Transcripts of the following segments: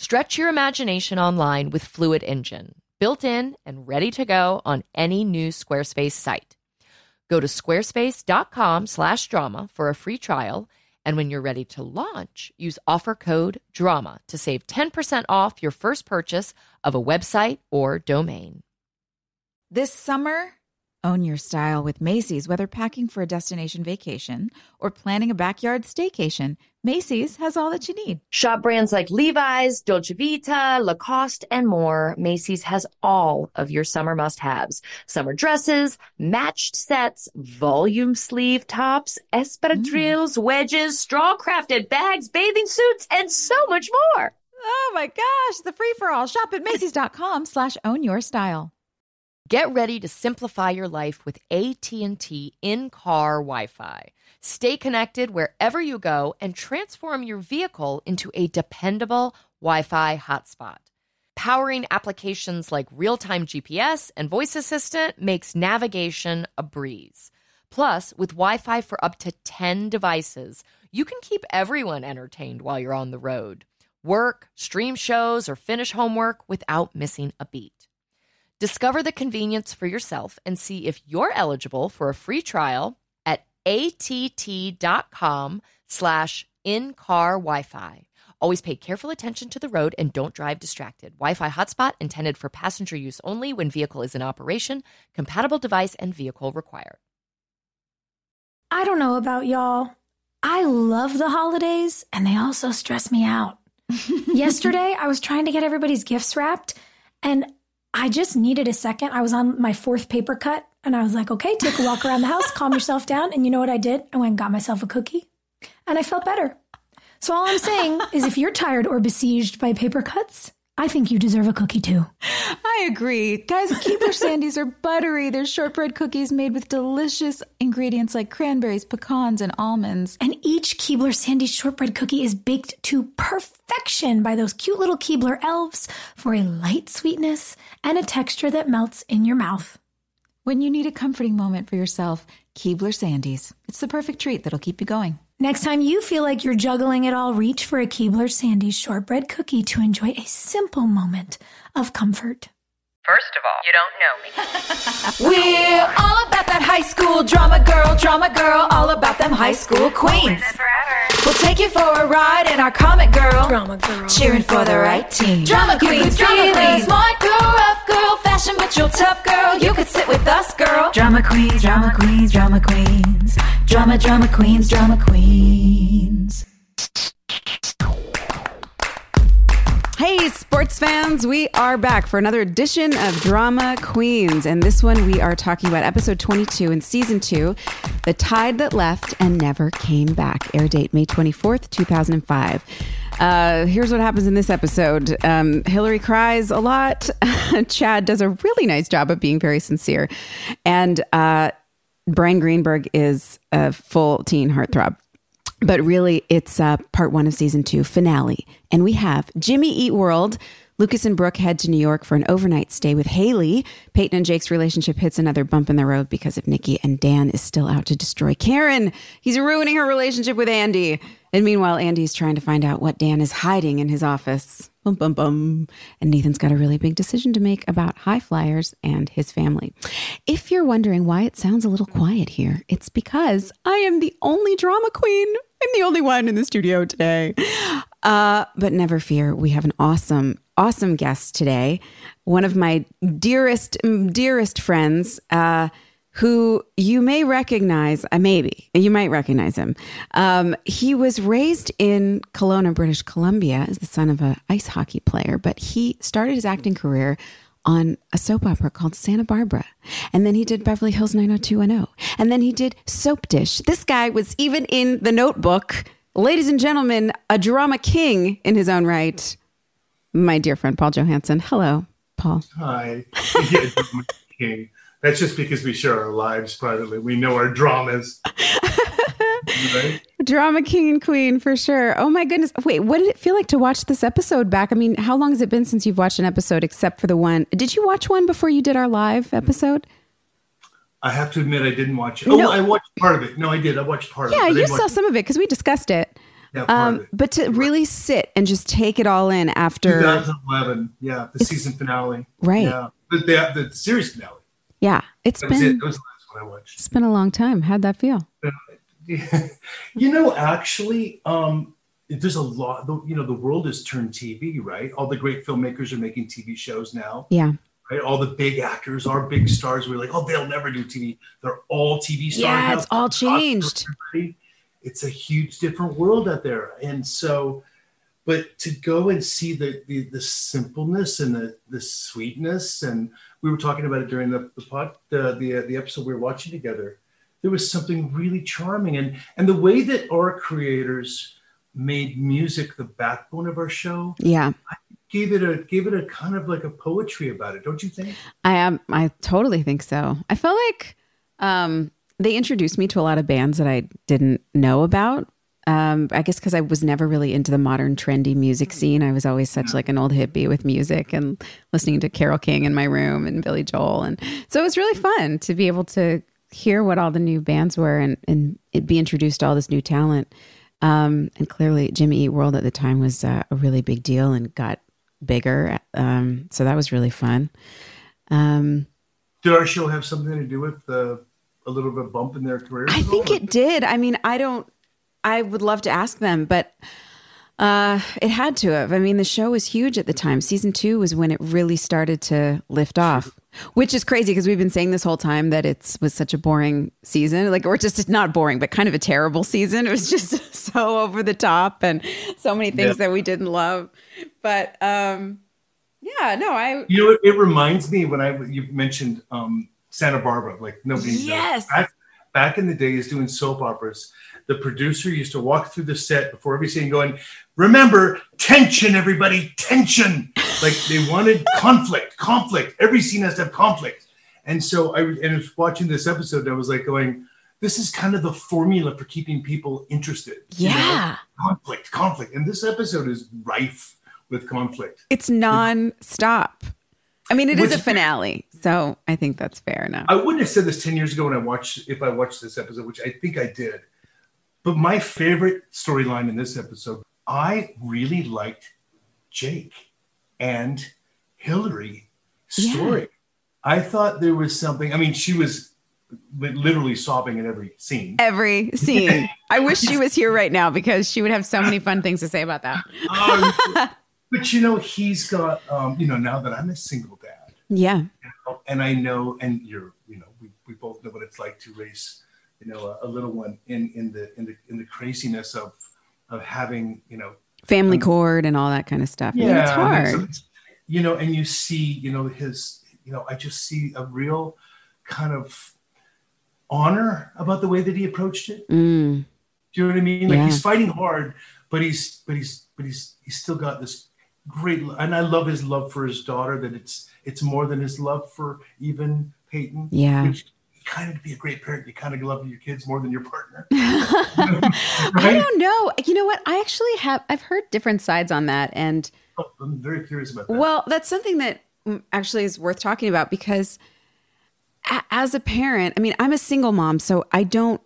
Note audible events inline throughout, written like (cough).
Stretch your imagination online with Fluid Engine, built in and ready to go on any new Squarespace site. Go to squarespace.com/drama for a free trial, and when you're ready to launch, use offer code DRAMA to save 10% off your first purchase of a website or domain. This summer, own your style with Macy's. Whether packing for a destination vacation or planning a backyard staycation, Macy's has all that you need. Shop brands like Levi's, Dolce Vita, Lacoste, and more. Macy's has all of your summer must haves summer dresses, matched sets, volume sleeve tops, espadrilles, mm. wedges, straw crafted bags, bathing suits, and so much more. Oh my gosh, the free for all. Shop at Macy's.com slash own your style. Get ready to simplify your life with AT&T in-car Wi-Fi. Stay connected wherever you go and transform your vehicle into a dependable Wi-Fi hotspot. Powering applications like real-time GPS and voice assistant makes navigation a breeze. Plus, with Wi-Fi for up to 10 devices, you can keep everyone entertained while you're on the road. Work, stream shows, or finish homework without missing a beat. Discover the convenience for yourself and see if you're eligible for a free trial att.com slash in-car Wi-Fi. Always pay careful attention to the road and don't drive distracted. Wi-Fi hotspot intended for passenger use only when vehicle is in operation. Compatible device and vehicle required. I don't know about y'all. I love the holidays and they also stress me out. (laughs) Yesterday, I was trying to get everybody's gifts wrapped and I just needed a second. I was on my fourth paper cut and I was like, okay, take a walk around the house, calm yourself down. And you know what I did? I went and got myself a cookie and I felt better. So all I'm saying is if you're tired or besieged by paper cuts, I think you deserve a cookie too. I agree. Guys, Keebler Sandies are buttery. They're shortbread cookies made with delicious ingredients like cranberries, pecans, and almonds. And each Keebler Sandy shortbread cookie is baked to perfection by those cute little Keebler elves for a light sweetness and a texture that melts in your mouth. When you need a comforting moment for yourself, Keebler Sandies. It's the perfect treat that'll keep you going. Next time you feel like you're juggling it all, reach for a Keebler Sandy's shortbread cookie to enjoy a simple moment of comfort. First of all, you don't know me. (laughs) We're all about that high school drama girl, drama girl, all about them high school queens. We'll take you for a ride in our comic girl, drama girl, cheering for the right team. Drama queens, drama queens, smart girl, rough girl, fashion but you're tough girl. You could sit with us, girl. Drama queens, drama queens, drama queens, drama, drama queens, drama queens. Hey, sports fans, we are back for another edition of Drama Queens. And this one, we are talking about episode 22 in season two The Tide That Left and Never Came Back. Air date May 24th, 2005. Uh, here's what happens in this episode um, Hilarie cries a lot. (laughs) Chad does a really nice job of being very sincere. And uh, Bryan Greenberg is a full teen heartthrob. But really, it's uh, part one of season two finale. And we have Jimmy Eat World Lucas and Brooke head to New York for an overnight stay with Haley. Peyton and Jake's relationship hits another bump in the road because of Nikki, and Dan is still out to destroy Karen. He's ruining her relationship with Andy. And meanwhile, Andy's trying to find out what Dan is hiding in his office. Bum, bum, bum. And Nathan's got a really big decision to make about high flyers and his family. If you're wondering why it sounds a little quiet here, it's because I am the only drama queen. I'm the only one in the studio today. Uh, but never fear, we have an awesome, awesome guest today. One of my dearest, dearest friends. Uh, who you may recognize, uh, maybe you might recognize him. Um, he was raised in Kelowna, British Columbia, as the son of an ice hockey player, but he started his acting career on a soap opera called Santa Barbara. And then he did Beverly Hills 90210. And then he did Soapdish. This guy was even in The Notebook. Ladies and gentlemen, a drama king in his own right. My dear friend Paul Johansson. Hello, Paul. Hi. (laughs) Yeah. That's just because we share our lives privately. We know our dramas. (laughs) right? Drama king and queen for sure. Oh my goodness. Wait, what did it feel like to watch this episode back? I mean, how long has it been since you've watched an episode except for the one? Did you watch one before you did our live episode? I have to admit, I didn't watch it. Oh, No. I watched part of it. No, I did. I watched part Yeah, of it. I you saw some of it because we discussed it. Um, but to really sit and just take it all in after, 2011. Yeah, the season finale. Right. Yeah, the, the, the series finale. yeah, it's That been it. That was the last one I watched. it's been a long time. How'd that feel? (laughs) you know, actually, um, there's a lot. the- You know, the world has turned TV, right? All the great filmmakers are making TV shows now. Yeah, Right? All the big actors, our big stars, we're like, oh, they'll never do TV. They're all TV stars. Yeah, now. it's all changed. everybody. It's a huge different world out there. And so, but to go and see the the, the simpleness and the the sweetness, and we were talking about it during the the pod, the the, the episode we were watching together. There was something really charming, and and the way that our creators made music the backbone of our show yeah. I gave it a gave it a kind of like a poetry about it, don't you think? I am. I totally think so. I felt like um, they introduced me to a lot of bands that I didn't know about. Um, I guess because I was never really into the modern trendy music scene. I was always such like an old hippie with music and listening to Carole King in my room and Billy Joel, and so it was really fun to be able to hear what all the new bands were and and be introduced to all this new talent. Um, and clearly, Jimmy Eat World at the time was uh, a really big deal and got bigger. Um, so that was really fun. Um, Did our show have something to do with uh, a little bit of bump in their career? I think it did. I mean, I don't. I would love to ask them, but uh, it had to have. I mean, the show was huge at the time. Season two was when it really started to lift off, which is crazy because we've been saying this whole time that it was such a boring season. Like, or just not boring, but kind of a terrible season. It was just (laughs) so over the top and so many things Yeah. that we didn't love. But um, yeah, no, I You know, it, it reminds me when I you mentioned um, Santa Barbara, like nobody knows. Yes. Back, back in the days doing soap operas, the producer used to walk through the set before every scene going, remember, tension, everybody, tension. Like they wanted (laughs) conflict, conflict. Every scene has to have conflict. And so I, and I was watching this episode, I was like going, this is kind of the formula for keeping people interested. you know? yeah. Conflict, conflict. And this episode is rife with conflict. It's non-stop. I mean, it is Which- a finale, so I think that's fair enough. I wouldn't have said this 10 years ago when I watched, if I watched this episode, which I think I did. But my favorite storyline in this episode, I really liked Jake and Hilarie story. I thought there was something, I mean, she was literally sobbing at every scene. every scene. I wish she was here right now because she would have so many fun things to say about that. (laughs) Um, but you know, he's got, um, you know, now that I'm a single dad, Yeah. And I know, and you're, you know, we, we both know what it's like to raise, you know, a, a little one in in the in the in the craziness of of having, you know, Family cord and all that kind of stuff. I mean, it's hard. it's- you know, and you see, you know, his, you know, I just see a real kind of honor about the way that he approached it. Mm, Do you know what I mean? Like Yeah. he's fighting hard, but he's but he's but he's he's still got this great and I love his love for his daughter that it's it's more than his love for even Peyton. Yeah. Which kind of be a great parent. You kind of love your kids more than your partner. (laughs) I don't know. You know what? I actually have. I've heard different sides on that, and Oh, I'm very curious about that. well, that's something that mm, actually is worth talking about because a- as a parent, I mean, I'm a single mom, so I don't,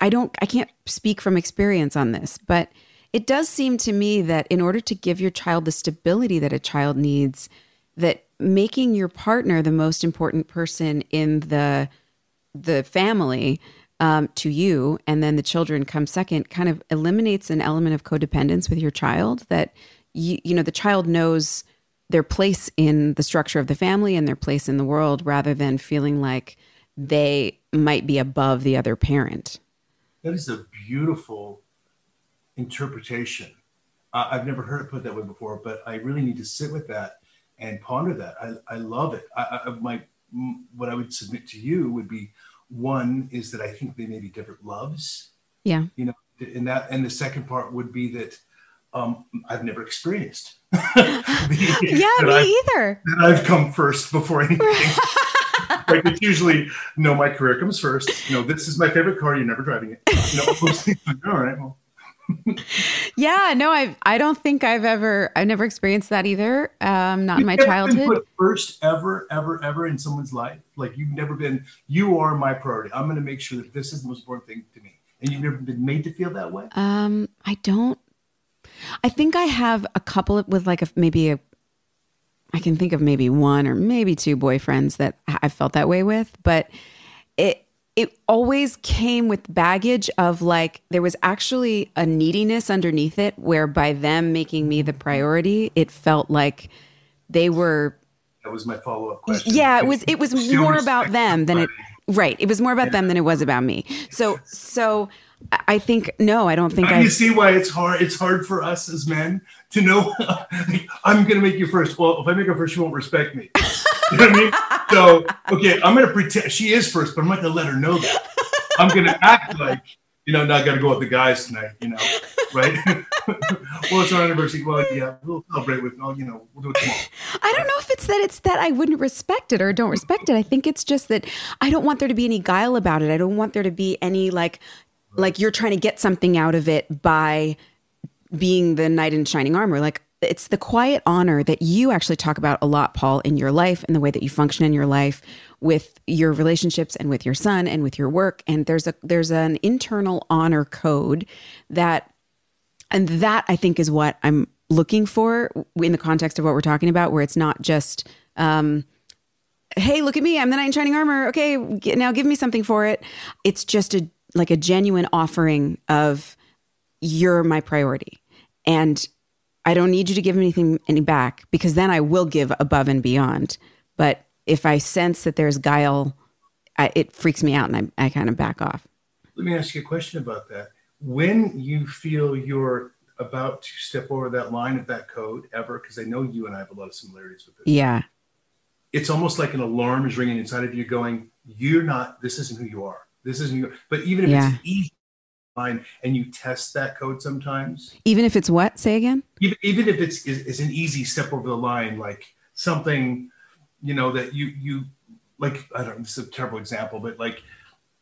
I don't, I can't speak from experience on this, but it does seem to me that in order to give your child the stability that a child needs, that making your partner the most important person in the the family um, to you and then the children come second kind of eliminates an element of codependence with your child that you, you know the child knows their place in the structure of the family and their place in the world rather than feeling like they might be above the other parent. That is a beautiful interpretation. Uh, I've never heard it put that way before, but I really need to sit with that and ponder that. I, I love it. I, I, my what I would submit to you would be one is that I think they may be different loves. yeah You know, and that and the second part would be that um, I've never experienced. (laughs) yeah that me I've, either that I've come first before anything. (laughs) (laughs) like it's usually no, my career comes first. You know, this is my favorite car. You're never driving it. You know, those things. all right. Well, yeah no i i don't think i've ever i've never experienced that either um not in my You've never been childhood first ever, ever, ever in someone's life. Like you've never been. You are my priority. I'm going to make sure that this is the most important thing to me. And you've never been made to feel that way. Um, I don't. I think I have a couple of, with like a maybe a. I can think of maybe one or maybe two boyfriends that I felt that way with, but it always came with baggage of like there was actually a neediness underneath it, where by them making me the priority, it felt like they were That was my follow up question. yeah it was it was Still more about them than it (laughs) right it was more about them than it was about me so so I- think no i don't think you i see why it's hard. It's hard for us as men to know. (laughs) like, I'm going to make you first. Well, if I make her first, she won't respect me. (laughs) You know I mean? So, okay, I'm going to pretend she is first, but I'm not going to let her know that. I'm going to act like, you know, not going to go with the guys tonight. You know, right? (laughs) well, it's our anniversary. Well, yeah, we'll celebrate with. Oh, you know, we'll do it tomorrow. I don't know if it's that it's that I wouldn't respect it or don't respect it. I think it's just that I don't want there to be any guile about it. I don't want there to be any like like you're trying to get something out of it by being the knight in shining armor. Like it's the quiet honor that you actually talk about a lot, Paul, in your life and the way that you function in your life with your relationships and with your son and with your work. And there's a there's an internal honor code that and that I think is what I'm looking for in the context of what we're talking about, where it's not just, um, hey, look at me, I'm the knight in shining armor. Okay, g- now give me something for it. It's just a like a genuine offering of you're my priority, and I don't need you to give anything any back because then I will give above and beyond. But if I sense that there's guile, I, it freaks me out, and I, I kind of back off. Let me ask you a question about that. When you feel you're about to step over that line of that code ever, because I know you and I have a lot of similarities with this. Yeah, It's almost like an alarm is ringing inside of you going, You're not, this isn't who you are. This isn't you. But even if Yeah. it's easy and you test that code sometimes, even if it's what? Say again. even, even if it's is, is an easy step over the line, like something, you know, that you you like I don't know, this is a terrible example, but like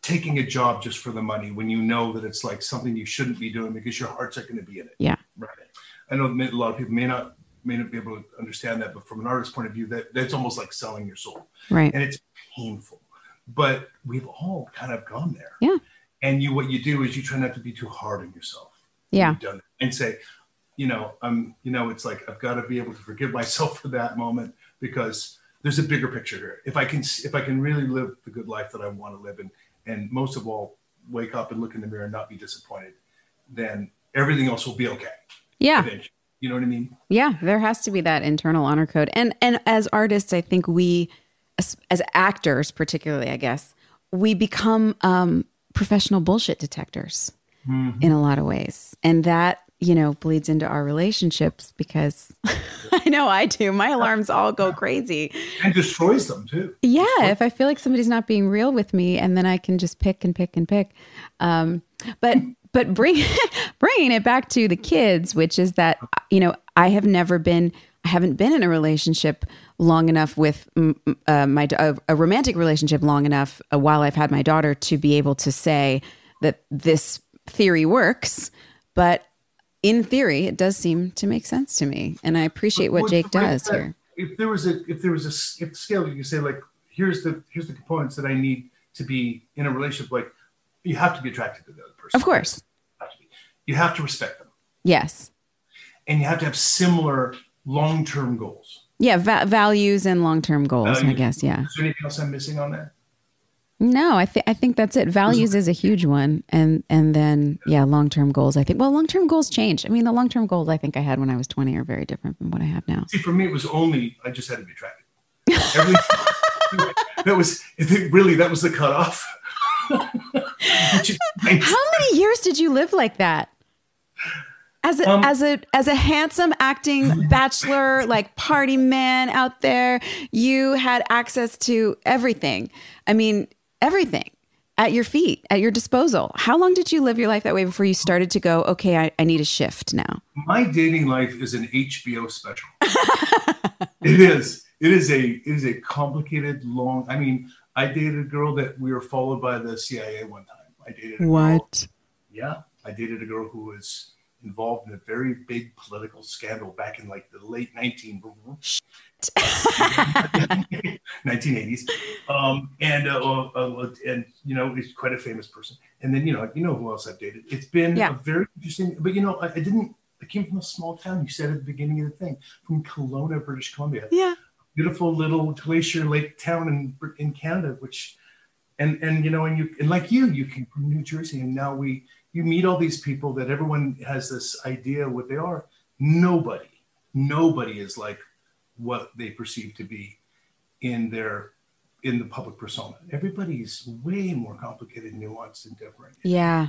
taking a job just for the money when you know that it's like something you shouldn't be doing because your heart's not going to be in it. Yeah. Right. I know a lot of people may not may not be able to understand that, but from an artist's point of view, that that's almost like selling your soul, Right. and it's painful. But we've all kind of gone there. Yeah. And you, what you do is you try not to be too hard on yourself. Yeah. And say, you know, I'm, you know, it's like I've got to be able to forgive myself (laughs) for that moment because there's a bigger picture here. If I can, if I can really live the good life that I want to live, and and most of all, wake up and look in the mirror and not be disappointed, then everything else will be okay. Yeah. eventually. You know what I mean? Yeah, there has to be that internal honor code. And and as artists, I think we as, as actors particularly, I guess, we become um professional bullshit detectors in a lot of ways. And that, you know, bleeds into our relationships because (laughs) I know I do. My alarms all go crazy. And destroys them too. Yeah, if I feel like somebody's not being real with me, and then I can just pick and pick and pick. Um, but but bring (laughs) bringing it back to the kids, which is that you know I have never been I haven't been in a relationship long enough with uh, my a, a romantic relationship long enough uh, while I've had my daughter to be able to say that this theory works. But in theory, it does seem to make sense to me, and I appreciate what Jake does here. If there was a if there was a if scale, you could say like here's the here's the components that I need to be in a relationship. Like you have to be attracted to the other person. Of course, You have to, be. You have to respect them, yes, and you have to have similar long term goals. Yeah, va- values and long term goals. I guess, yeah. Is there anything else I'm missing on that? No, I think I think that's it. Values is a huge one, and and then yeah, long term goals. I think well, long term goals change. I mean, the long term goals I think I had when I was twenty are very different from what I have now. See, for me, it was only I just had to be. Everything- (laughs) that was really that was the cutoff. (laughs) Which is nice. How many years did you live like that? As a, Um, as a as a handsome acting (laughs) bachelor, like party man out there, you had access to everything. I mean, everything at your feet, at your disposal. How long did you live your life that way before you started to go, okay, I, I need a shift now? My dating life is an HBO special. (laughs) it is. It is a it is a complicated, long. I mean, I dated a girl that we were followed by the CIA one time. I dated a girl, yeah, I dated a girl who was involved in a very big political scandal back in like the late 19 1980s (laughs) um, and uh, uh, uh, and you know he's quite a famous person. And then you know you know who else I've dated. It's been Yeah. a very interesting but you know I, I didn't I came from a small town you said at the beginning of the thing from Kelowna British Columbia. Yeah. beautiful little glacier lake town in in Canada, which and and you know and you and like you, you came from New Jersey, and now we you meet all these people that everyone has this idea what they are. Nobody, nobody is like what they perceive to be in their in the public persona. Everybody's way more complicated, nuanced, and different. Yeah.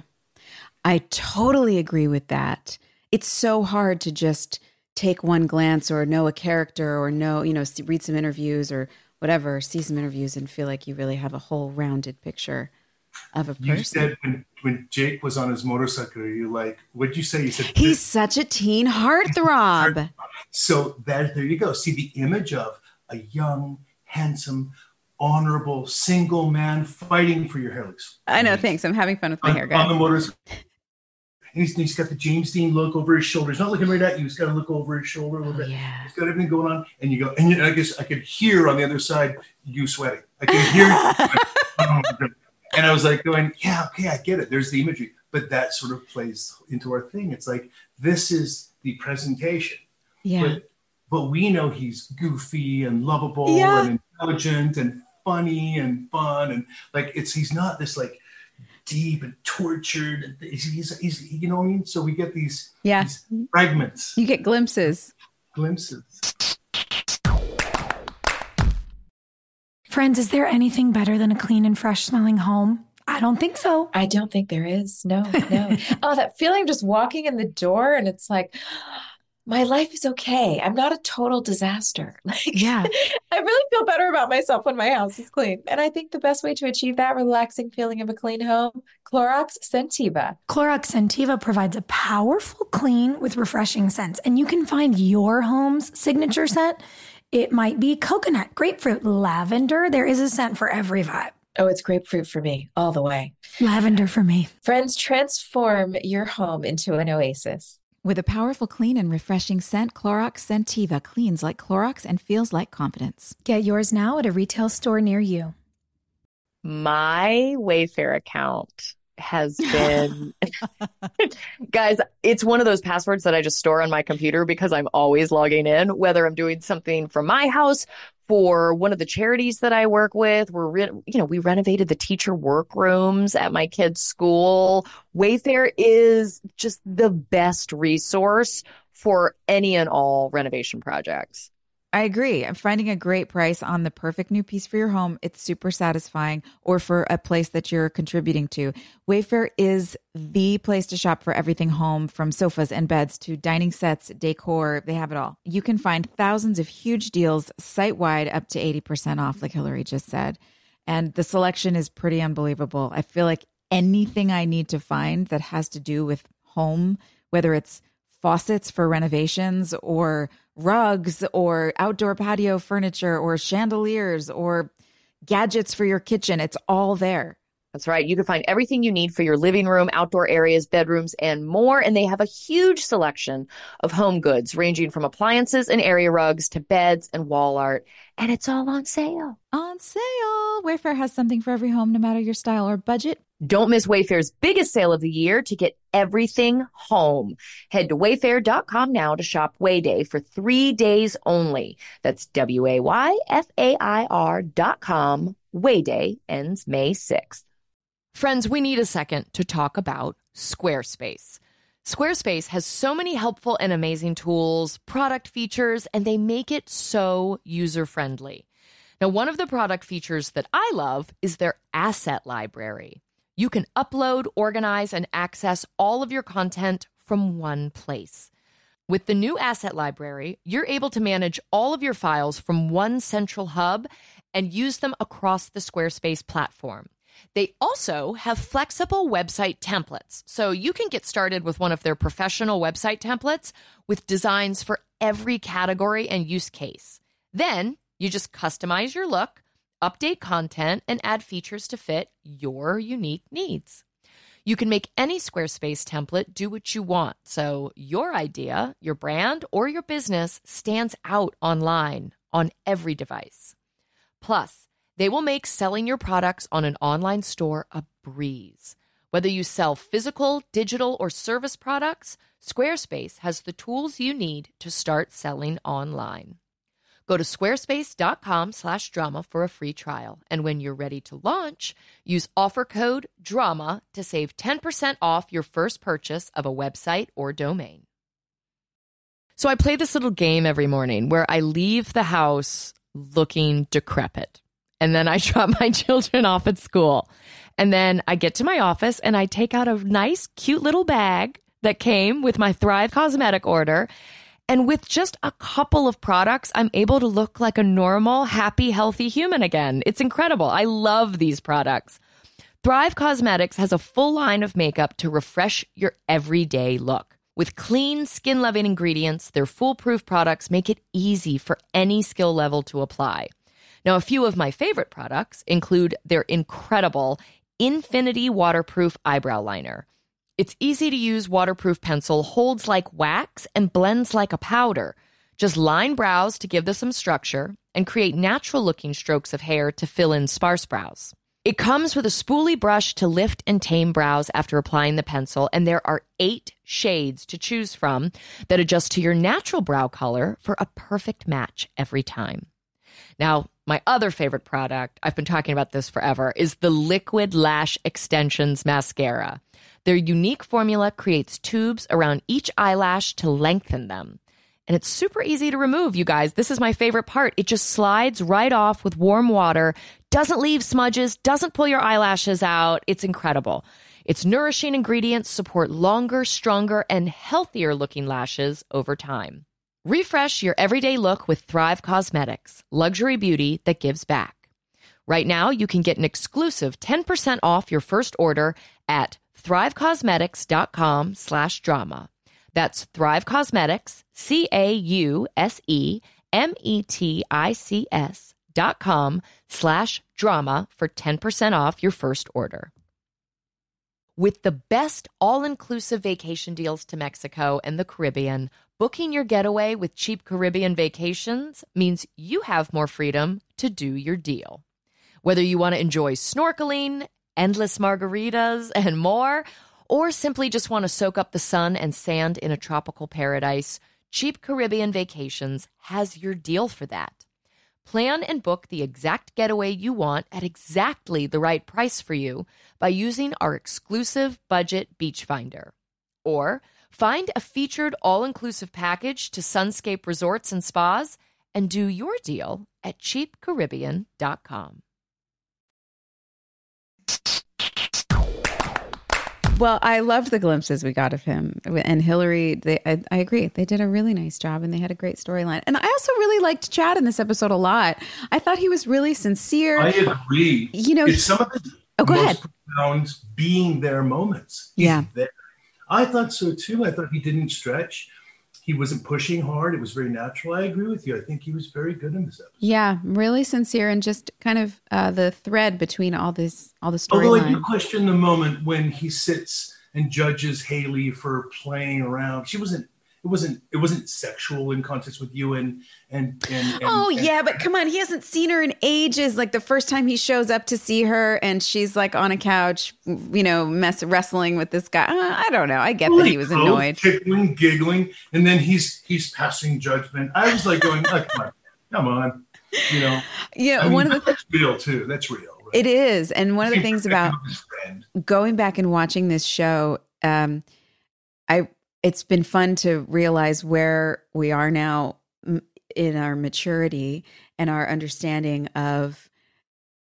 I totally agree with that. It's so hard to just take one glance or know a character or know, you know, read some interviews or whatever, see some interviews and feel like you really have a whole rounded picture of a You said when, when Jake was on his motorcycle, you like what'd you say? You said He's such a teen heartthrob. So that there you go. See the image of a young, handsome, honorable, single man fighting for your hair looks. I know, thanks. I'm having fun with my on, hair, on the guys. motors. And he's, he's got the James Dean look over his shoulder. He's not looking right at you. He's got to look over his shoulder a little bit. Yeah. He's got everything going on, and you go. And you, I guess I could hear on the other side you sweating. I can hear. (laughs) Oh, and I was like going, yeah, okay, I get it. There's the imagery, but that sort of plays into our thing. It's like this is the presentation. Yeah. But, but we know he's goofy and lovable Yeah. and intelligent and funny and fun and like it's he's not this like deep and tortured. He's, he's, he's you know what I mean. So we get these, Yeah. these fragments, You get glimpses. glimpses. Friends, is there anything better than a clean and fresh smelling home? I don't think so. I don't think there is. No, no. (laughs) oh, that feeling just walking in the door and it's like, my life is okay. I'm not a total disaster. (laughs) Like, Yeah. I really feel better about myself when my house is clean. And I think the best way to achieve that relaxing feeling of a clean home, Clorox Scentiva. Clorox Scentiva provides a powerful clean with refreshing scents, and you can find your home's signature scent. It might be coconut, grapefruit, lavender. There is a scent for every vibe. Oh, it's grapefruit for me all the way. Lavender for me. Friends, transform your home into an oasis. With a powerful clean and refreshing scent, Clorox Scentiva cleans like Clorox and feels like confidence. Get yours now at a retail store near you. My Wayfair account has been (laughs) guys it's one of those passwords that i just store on my computer because i'm always logging in whether i'm doing something from my house for one of the charities that i work with. We're re- you know we renovated the teacher workrooms at my kids school. Wayfair is just the best resource for any and all renovation projects I agree. I'm finding a great price on the perfect new piece for your home. It's super satisfying or for a place that you're contributing to. Wayfair is the place to shop for everything home from sofas and beds to dining sets, decor. They have it all. You can find thousands of huge deals site wide up to 80% off, like Hilarie just said. And the selection is pretty unbelievable. I feel like anything I need to find that has to do with home, whether it's faucets for renovations or rugs or outdoor patio furniture or chandeliers or gadgets for your kitchen. It's all there. That's right. You can find everything you need for your living room, outdoor areas, bedrooms, and more. And they have a huge selection of home goods, ranging from appliances and area rugs to beds and wall art. And it's all on sale. On sale. Wayfair has something for every home, no matter your style or budget. Don't miss Wayfair's biggest sale of the year to get everything home. Head to wayfair.com now to shop Wayday for three days only. That's W A Y F A I R dot com. Wayday ends May 6th. Friends, we need a second to talk about Squarespace. Squarespace has so many helpful and amazing tools, product features, and they make it so user friendly. Now, one of the product features that I love is their asset library. You can upload, organize, and access all of your content from one place. With the new asset library, you're able to manage all of your files from one central hub and use them across the Squarespace platform. They also have flexible website templates, so you can get started with one of their professional website templates with designs for every category and use case. Then you just customize your look, update content, and add features to fit your unique needs. You can make any Squarespace template do what you want, so your idea, your brand, or your business stands out online on every device. Plus, they will make selling your products on an online store a breeze. Whether you sell physical, digital, or service products, Squarespace has the tools you need to start selling online. Go to squarespace.com/drama for a free trial, and when you're ready to launch, use offer code DRAMA to save 10% off your first purchase of a website or domain. So I play this little game every morning where I leave the house looking decrepit and then I (laughs) drop my children off at school. And then I get to my office and I take out a nice, cute little bag that came with my Thrive cosmetic order. And with just a couple of products, I'm able to look like a normal, happy, healthy human again. It's incredible. I love these products. Thrive Causemetics has a full line of makeup to refresh your everyday look. With clean, skin loving ingredients, their foolproof products make it easy for any skill level to apply. Now, a few of my favorite products include their incredible Infinity Waterproof Eyebrow Liner. Its easy to use waterproof pencil holds like wax and blends like a powder. Just line brows to give them some structure and create natural looking strokes of hair to fill in sparse brows. It comes with a spoolie brush to lift and tame brows after applying the pencil, and there are eight shades to choose from that adjust to your natural brow color for a perfect match every time. Now, my other favorite product, I've been talking about this forever, is the Liquid Lash Extensions Mascara. Their unique formula creates tubes around each eyelash to lengthen them. And it's super easy to remove, you guys. This is my favorite part. It just slides right off with warm water, doesn't leave smudges, doesn't pull your eyelashes out. It's incredible. Its nourishing ingredients support longer, stronger, and healthier looking lashes over time. Refresh your everyday look with Thrive Causemetics, luxury beauty that gives back. Right now, you can get an exclusive 10% off your first order at thrivecausemetics.com slash drama. That's Thrive Causemetics, C-A-U-S-E-M-E-T-I-C-S dot com slash drama for 10% off your first order. With the best all-inclusive vacation deals to Mexico and the Caribbean, Booking your getaway with cheap Caribbean vacations means you have more freedom to do your deal. Whether you want to enjoy snorkeling, endless margaritas, (laughs) and more, or simply just want to soak up the sun and sand in a tropical paradise, Cheap Caribbean Vacations has your deal for that. Plan and book the exact getaway you want at exactly the right price for you by using our exclusive budget beach finder. Or Find a featured all inclusive package to Sunscape Resorts and Spas and do your deal at cheapcaribbean.com. Well, I loved the glimpses we got of him and Hilarie. They, I, I, agree, they did a really nice job, and they had a great storyline. And I also really liked Chad in this episode a lot. I thought he was really sincere. I agree. You know, it's some of the oh, go most ahead. profound being there moments. He's yeah, there. I thought so too. I thought he didn't stretch. He wasn't pushing hard. It was very natural. I agree with you. I think he was very good in this episode. Yeah, really sincere and just kind of uh, the thread between all this, all the Although I do question the moment when he sits and judges Haley for playing around. She wasn't. It wasn't. It wasn't sexual in context with you and and and. and Oh and- yeah, but come on, he hasn't seen her in ages. Like the first time he shows up to see her, and she's like on a couch, you know, mess wrestling with this guy. Uh, I don't know. I get that he was annoyed. tickling, giggling, and then he's he's passing judgment. I was like going, oh, come on, come on, you know. Yeah, I mean, one of the that's real too. That's real. Right? it is, and one of the things about going back and watching this show, um, I it's been fun to realize where we are now in our maturity and our understanding of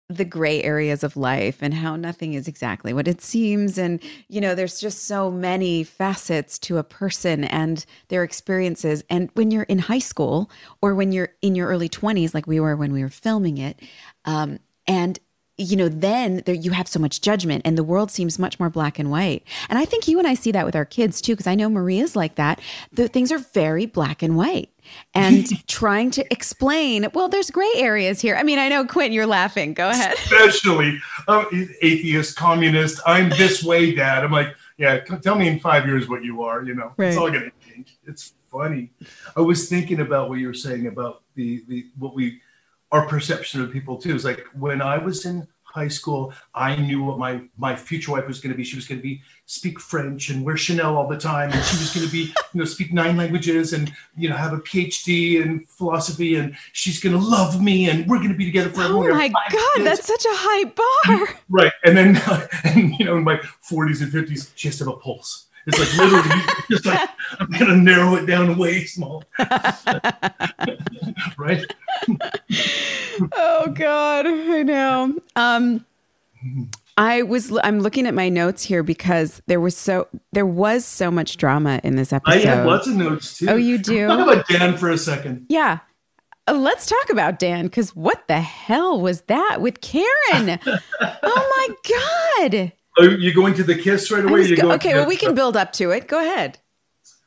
the gray areas of life and how nothing is exactly what it seems. And you know there's just so many facets to a person and their experiences. And when you're in high school or when you're in your early 20s like we were when we were filming it um, and you know then there, you have so much judgment and the world seems much more black and white and i think you and i see that with our kids too because i know maria's like that the things are very black and white and (laughs) trying to explain well there's gray areas here i mean i know quinn you're laughing go ahead especially uh, atheist, communist. I'm this way, Dad. I'm like, yeah. Tell me in five years what you are. You know, Right. it's all gonna change. It's funny. I was thinking about what you were saying about the the what we our perception of people too. Is like when I was in high school, I knew what my my future wife was going to be. She was going to be speak French and wear Chanel all the time, and she was going to be (laughs) you know speak nine languages and you know have a PhD in philosophy, and she's going to love me, and we're going to be together forever. oh my god kids. that's such a high bar Right. And then, (laughs) and, you know, in my 40s and 50s, she has to have a pulse. It's like literally, (laughs) just like, I'm going to narrow it down way small. (laughs) right? oh god i know um i was i'm looking at my notes here because there was so there was so much drama in this episode. I have lots of notes too. Oh, you do? Talk about Dan for a second. yeah Uh, let's talk about dan because what the hell was that with karen (laughs) oh my god Are you going to the kiss right away? go- okay to well we can build up to it go ahead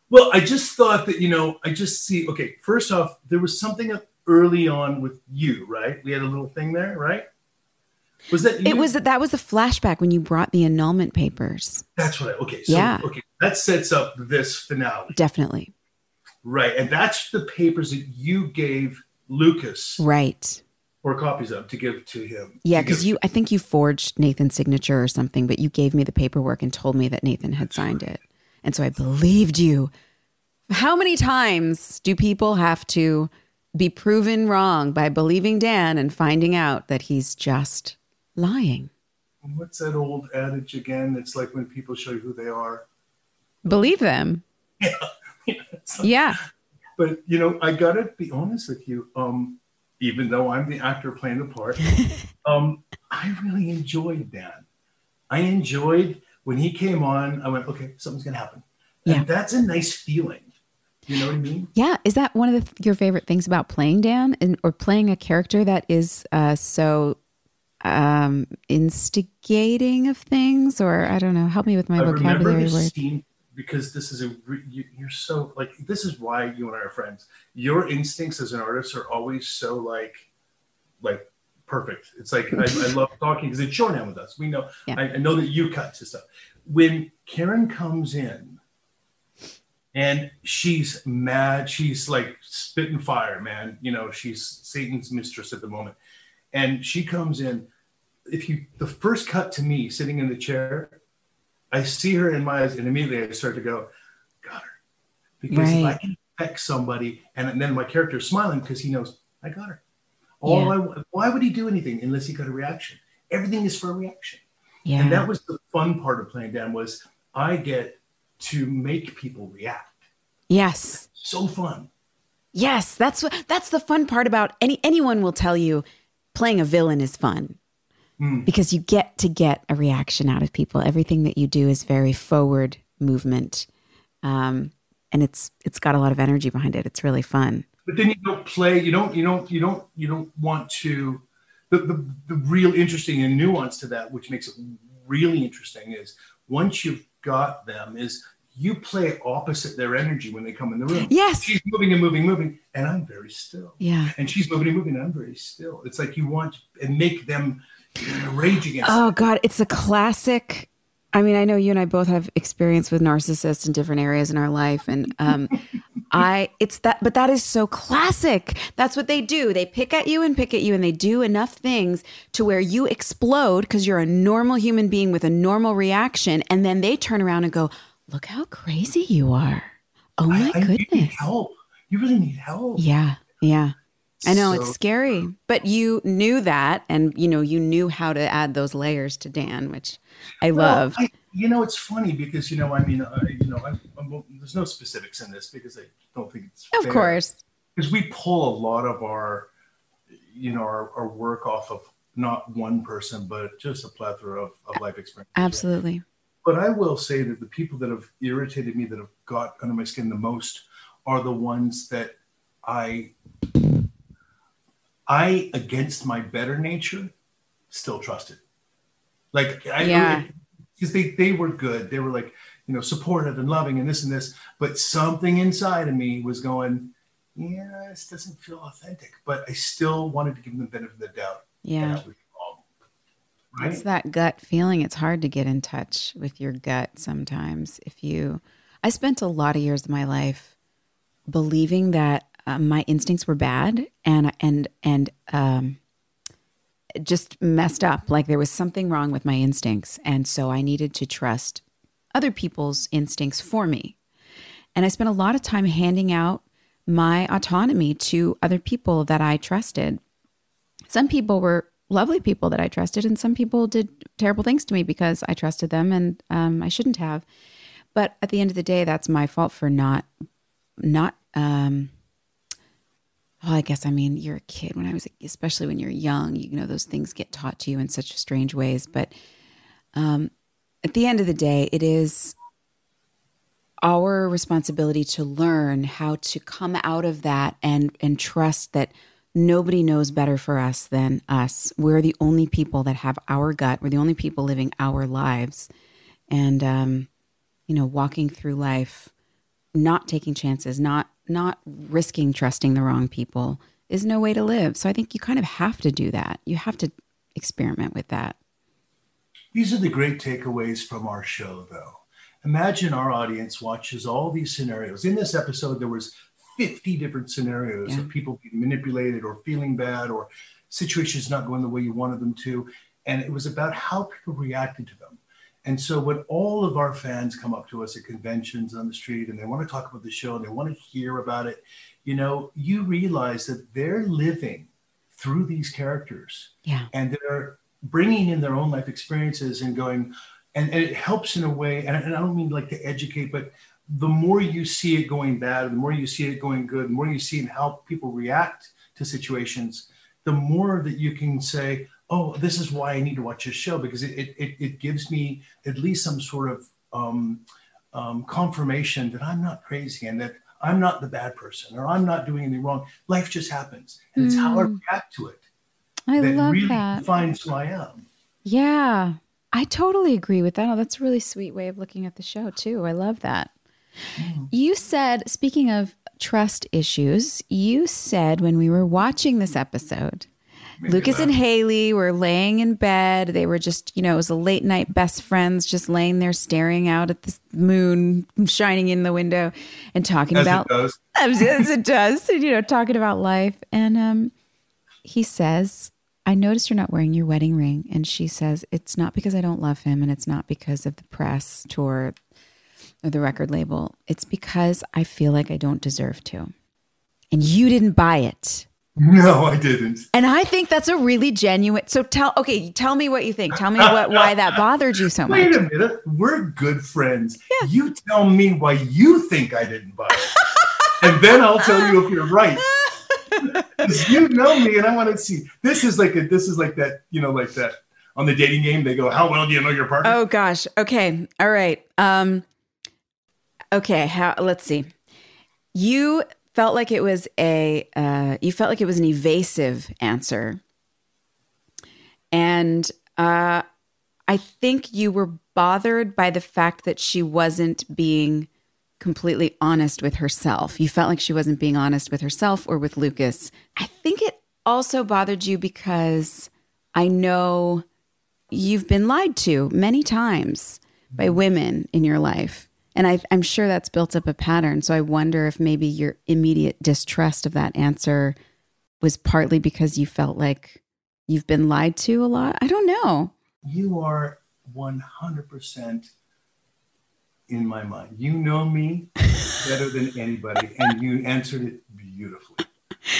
Well, I just thought that, you know, I just see, okay, first off, there was something early on with you, right? We had a little thing there, right? Was that you? it was that was the flashback when you brought the annulment papers That's what I, okay. So, Yeah. okay. That sets up this finale. definitely Right. And that's the papers that you gave Lucas right or copies of to give to him. Yeah, because you, I think you forged Nathan's signature or something, but you gave me the paperwork and told me that Nathan had signed it. And so I believed you. How many times do people have to be proven wrong by believing Dan and finding out that he's just lying? What's that old adage again? It's like when people show you who they are. Believe them. (laughs) (laughs) It's like- Yeah. But you know, I gotta be honest with you. Um, even though I'm the actor playing the part, (laughs) um, I really enjoyed Dan. I enjoyed when he came on. I went, okay, something's gonna happen, and Yeah. that's a nice feeling. You know what I mean? Yeah. Is that one of the, your favorite things about playing Dan and, or playing a character that is uh, so um, instigating of things? Or I don't know. Help me with my I remember vocabulary the word. scene because this is a you, you're so like this is why you and I are friends. Your instincts as an artist are always so like like perfect. It's like I, I love talking because it's shorthand with us. We know Yeah. I, I know that you cut to stuff. When Karen comes in and she's mad, she's like spitting fire, man. You know, she's Satan's mistress at the moment. And she comes in. If you the first cut to me sitting in the chair, I see her in my eyes, and immediately I start to go, got her. Because if I can affect somebody, and then my character is smiling because he knows I got her. All Yeah. I, why would he do anything unless he got a reaction? Everything is for a reaction. Yeah. And that was the fun part of playing Dan was I get to make people react. yes. So fun. Yes, that's what that's the fun part about any anyone will tell you playing a villain is fun. Mm. Because you get to get a reaction out of people. Everything that you do is very forward movement. Um, and it's it's got a lot of energy behind it. It's really fun. But then you don't play. You don't. You don't. You don't. You don't want to. The, the the real interesting and nuance to that, which makes it really interesting, is once you've got them, is you play opposite their energy when they come in the room. Yes. She's moving and moving, moving, and I'm very still. Yeah. And she's moving and moving, and I'm very still. It's like you want and make them rage against. Oh. God, it's a classic. I mean, I know you and I both have experience with narcissists in different areas in our life, and um, (laughs) I it's that, but that is so classic. That's what they do. They pick at you and pick at you, and they do enough things to where you explode because you're a normal human being with a normal reaction, and then they turn around and go, "Look how crazy you are! Oh my I- I- goodness!" help. You really need help. Yeah, yeah. I know it's So- scary, but you knew that, and you know you knew how to add those layers to Dan, which I Well, love. I, you know, it's funny because you know, I mean, I, you know, I, I'm, there's no specifics in this because I don't think it's of fair. course, because we pull a lot of our, you know, our, our work off of not one person, but just a plethora of, of life experience. absolutely. But I will say that the people that have irritated me, that have got under my skin the most, are the ones that I, I against my better nature, still trusted. Like I, Yeah. because they they were good. They were like you know supportive and loving and this and this. But something inside of me was going, yeah, this doesn't feel authentic. But I still wanted to give them the benefit of the doubt. Yeah, that was wrong. Right? it's that gut feeling. It's hard to get in touch with your gut sometimes. If you, I spent a lot of years of my life believing that uh, my instincts were bad and and and um, just messed up. Like there was something wrong with my instincts, and so I needed to trust other people's instincts for me. And I spent a lot of time handing out my autonomy to other people that I trusted. Some people were lovely people that I trusted, and some people did terrible things to me because I trusted them and um, I shouldn't have. But at the end of the day, that's my fault for not, not. Um, well, I guess I mean you're a kid. When I was, especially when you're young, you know those things get taught to you in such strange ways. But um, at the end of the day, it is our responsibility to learn how to come out of that and and trust that nobody knows better for us than us. We're the only people that have our gut. We're the only people living our lives, and um, you know, walking through life, not taking chances, not not risking trusting the wrong people is no way to live. So I think you kind of have to do that. You have to experiment with that. These are the great takeaways from our show, though. Imagine our audience watches all these scenarios. In this episode, there was 50 different scenarios Yeah. of people being manipulated or feeling bad or situations not going the way you wanted them to. And it was about how people reacted to them. And so when all of our fans come up to us at conventions on the street and they want to talk about the show and they want to hear about it, you know, you realize that they're living through these characters Yeah. and they're bringing in their own life experiences and going and, and it helps in a way and, and i don't mean like to educate but the more you see it going bad the more you see it going good the more you see how people react to situations the more that you can say oh this is why i need to watch this show because it, it, it, it gives me at least some sort of um, um, confirmation that i'm not crazy and that i'm not the bad person or i'm not doing anything wrong life just happens and it's how i react to it I that love really that. defines who I am. Yeah, I totally agree with that. Oh, that's a really sweet way of looking at the show, too. I love that. You said, speaking of trust issues, you said when we were watching this episode, Lucas and Haley were laying in bed. They were just, you know, it was a late night best friends, just laying there staring out at the moon shining in the window and talking As about it does. (laughs) as, it does, you know, talking about life. And um, he says, I noticed you're not wearing your wedding ring. And she says, It's not because I don't love him and it's not because of the press tour or the record label. It's because I feel like I don't deserve to. And you didn't buy it. No, I didn't. And I think that's a really genuine. So tell, okay, tell me what you think. Tell me what, why that bothered you so much. (laughs) Wait a minute. We're good friends. You tell me why you think I didn't buy it. and then I'll tell you if you're right. (laughs) you know me and I want to see. This is like a this is like that, you know, like that on the dating game, they go, How well do you know your partner? Oh gosh. Okay. All right. Um okay, how let's see. You felt like it was a uh you felt like it was an evasive answer. And uh I think you were bothered by the fact that she wasn't being completely honest with herself. You felt like she wasn't being honest with herself or with Lucas. I think it also bothered you because I know you've been lied to many times by women in your life. And i am sure that's built up a pattern. So I wonder if maybe your immediate distrust of that answer was partly because you felt like you've been lied to a lot. I don't know. You are 100% in my mind. You know me better than anybody, and you answered it beautifully.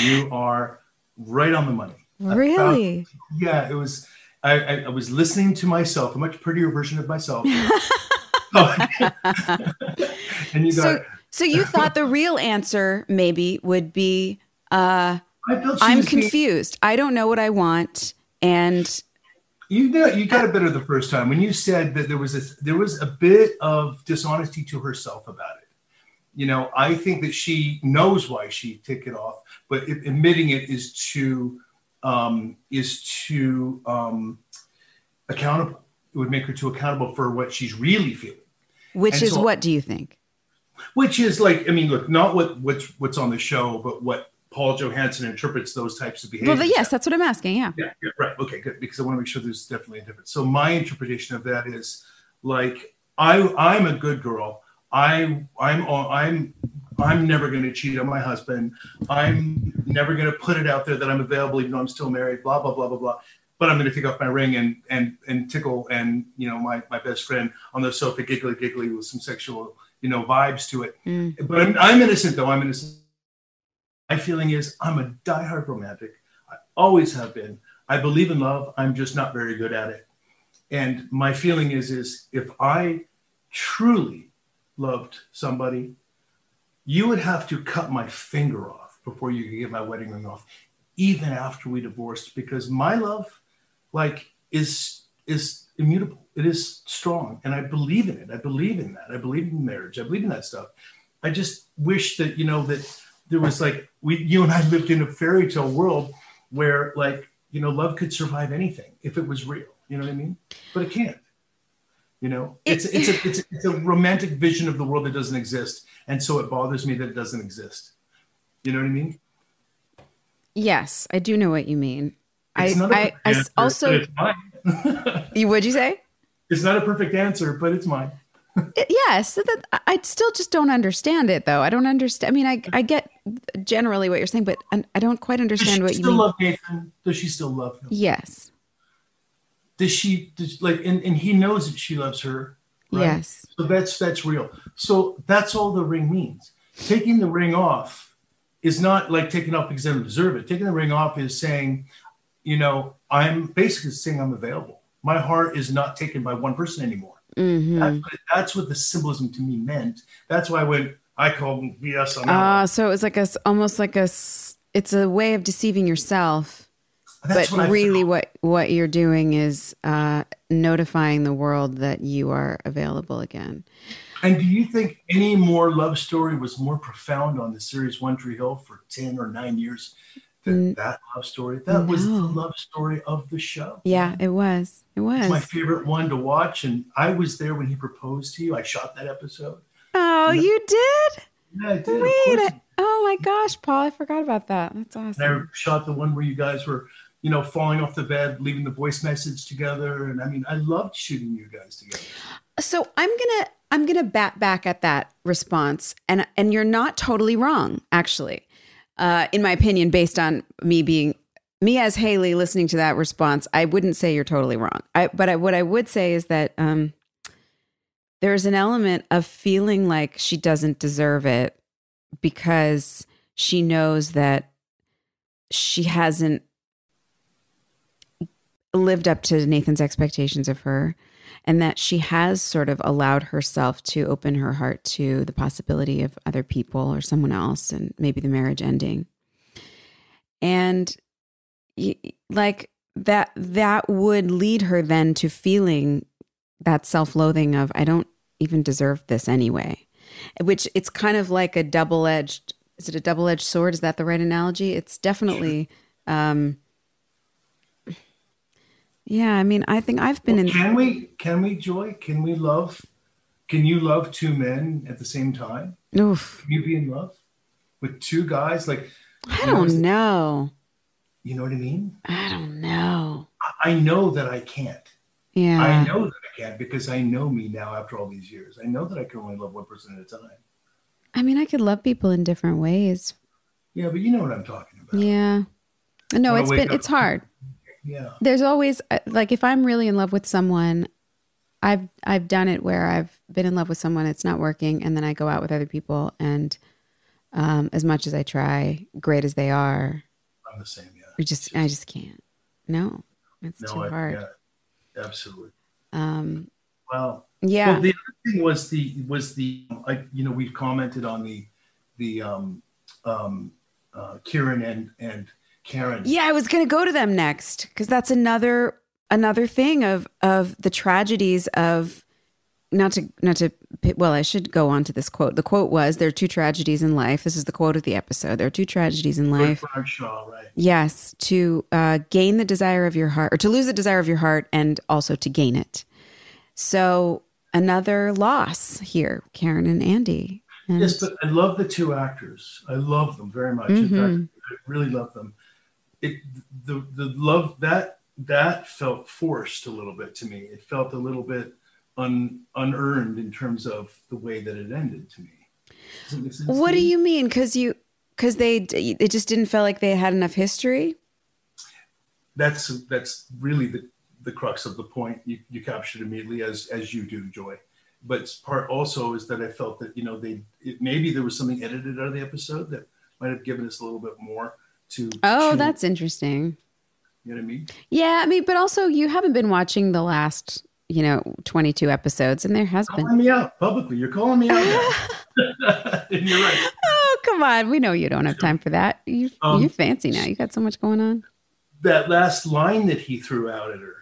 You are right on the money. Really? About, yeah, it was. I, I, I, was listening to myself, a much prettier version of myself. (laughs) (laughs) and you got, so, so you thought the real answer maybe would be, uh, I'm confused. Being, I don't know what I want, and you know, you got it better the first time when you said that there was a there was a bit of dishonesty to herself about it. You know, I think that she knows why she took it off, but it, admitting it is to um, is to um, accountable. It would make her too accountable for what she's really feeling. Which and is so, what do you think? Which is like, I mean, look, not what what's what's on the show, but what Paul Johansson interprets those types of behaviors. Well, yes, that's what I'm asking. Yeah. yeah. Yeah. Right. Okay. Good. Because I want to make sure there's definitely a difference. So my interpretation of that is like I I'm a good girl. I I'm I'm I'm never going to cheat on my husband. I'm never going to put it out there that I'm available even though I'm still married. Blah blah blah blah blah. But I'm going to take off my ring and and and tickle and you know my my best friend on the sofa, giggly giggly with some sexual you know vibes to it. Mm. But I'm, I'm innocent though. I'm innocent my feeling is I'm a diehard romantic. I always have been. I believe in love. I'm just not very good at it. And my feeling is, is if I truly loved somebody, you would have to cut my finger off before you could get my wedding ring off, even after we divorced, because my love, like, is is immutable. It is strong, and I believe in it. I believe in that. I believe in marriage. I believe in that stuff. I just wish that you know that there was like we you and I lived in a fairy tale world where like you know love could survive anything if it was real. You know what I mean? But it can't. You know, it's it's a it's a, it's a romantic vision of the world that doesn't exist, and so it bothers me that it doesn't exist. You know what I mean? Yes, I do know what you mean. I I, I also. (laughs) you would you say? It's not a perfect answer, but it's mine. yes, that, I still just don't understand it though. I don't understand. I mean, I I get generally what you're saying, but I don't quite understand what you still mean. Love Nathan? Does she still love him? Yes. Does she does, like and, and he knows that she loves her? Right? Yes. So that's that's real. So that's all the ring means. Taking the ring off is not like taking off because I don't deserve it. Taking the ring off is saying, you know, I'm basically saying I'm available. My heart is not taken by one person anymore. Mm-hmm. That's, what, that's, what, the symbolism to me meant. That's why when I called BS on that. Uh, so it was like a almost like a it's a way of deceiving yourself. That's but what really, what what you're doing is uh, notifying the world that you are available again. And do you think any more love story was more profound on the series One Tree Hill for ten or nine years than mm. that love story? That no. was the love story of the show. Yeah, it was. It was it's my favorite one to watch, and I was there when he proposed to you. I shot that episode. Oh, you, you did? Yeah, I did. Wait, oh my gosh, Paul, I forgot about that. That's awesome. And I shot the one where you guys were, you know, falling off the bed, leaving the voice message together, and I mean, I loved shooting you guys together. So I'm gonna I'm gonna bat back at that response, and and you're not totally wrong, actually, uh, in my opinion, based on me being me as Haley listening to that response. I wouldn't say you're totally wrong. I, but I, what I would say is that um, there's an element of feeling like she doesn't deserve it because she knows that she hasn't lived up to Nathan's expectations of her and that she has sort of allowed herself to open her heart to the possibility of other people or someone else and maybe the marriage ending. And like that that would lead her then to feeling that self-loathing of I don't even deserve this anyway. Which it's kind of like a double-edged is it a double-edged sword? Is that the right analogy? It's definitely um Yeah, I mean, I think I've been in. Can we? Can we, Joy? Can we love? Can you love two men at the same time? Oof, Can you be in love with two guys? Like, I you know, don't. You know what I mean? I don't know. I- know that I can't. Yeah. I know that I can't because I know me now after all these years. I know that I can only love one person at a time. I mean, I could love people in different ways. Yeah, but you know what I'm talking about. Yeah. No, it's been up- it's hard. Yeah. There's always uh, like if I'm really in love with someone, I've I've done it where I've been in love with someone, it's not working, and then I go out with other people, and um, as much as I try, great as they are, I'm the same. Yeah. we just I just can't. No, it's No, too I, hard. yeah, absolutely. Um, Wow. yeah. Well, the other thing was the was the I, you know we've commented on the the um um uh, Kieran and and Karen. Yeah, I was going to go to them next because that's another another thing of of the tragedies of not to not to well, I should go on to this quote. The quote was there are two tragedies in life. This is the quote of the episode. There are two tragedies in life. Shaw, right? Yes, to uh, gain the desire of your heart, or to lose the desire of your heart, and also to gain it. So another loss here, Karen and Andy. And Yes, but I love the two actors. I love them very much. Mm-hmm. In fact, I really love them. It the the love that that felt forced a little bit to me. It felt a little bit un, unearned in terms of the way that it ended to me. Does it make sense what to do you? you mean? Because you because they it just didn't feel like they had enough history. that's that's really the the crux of the point you, you captured immediately as as you do joy but part also is that i felt that you know they it, maybe there was something edited out of the episode that might have given us a little bit more to Oh, chew- that's interesting. you know what i mean Yeah, I mean, but also you haven't been watching the last, you know, 22 episodes, and there has been. calling me out publicly you're calling me out and (laughs) (laughs) you're right Oh, come on. We know you don't have time for that. You, Um, you're fancy now. You got so much going on. that last line that he threw out at her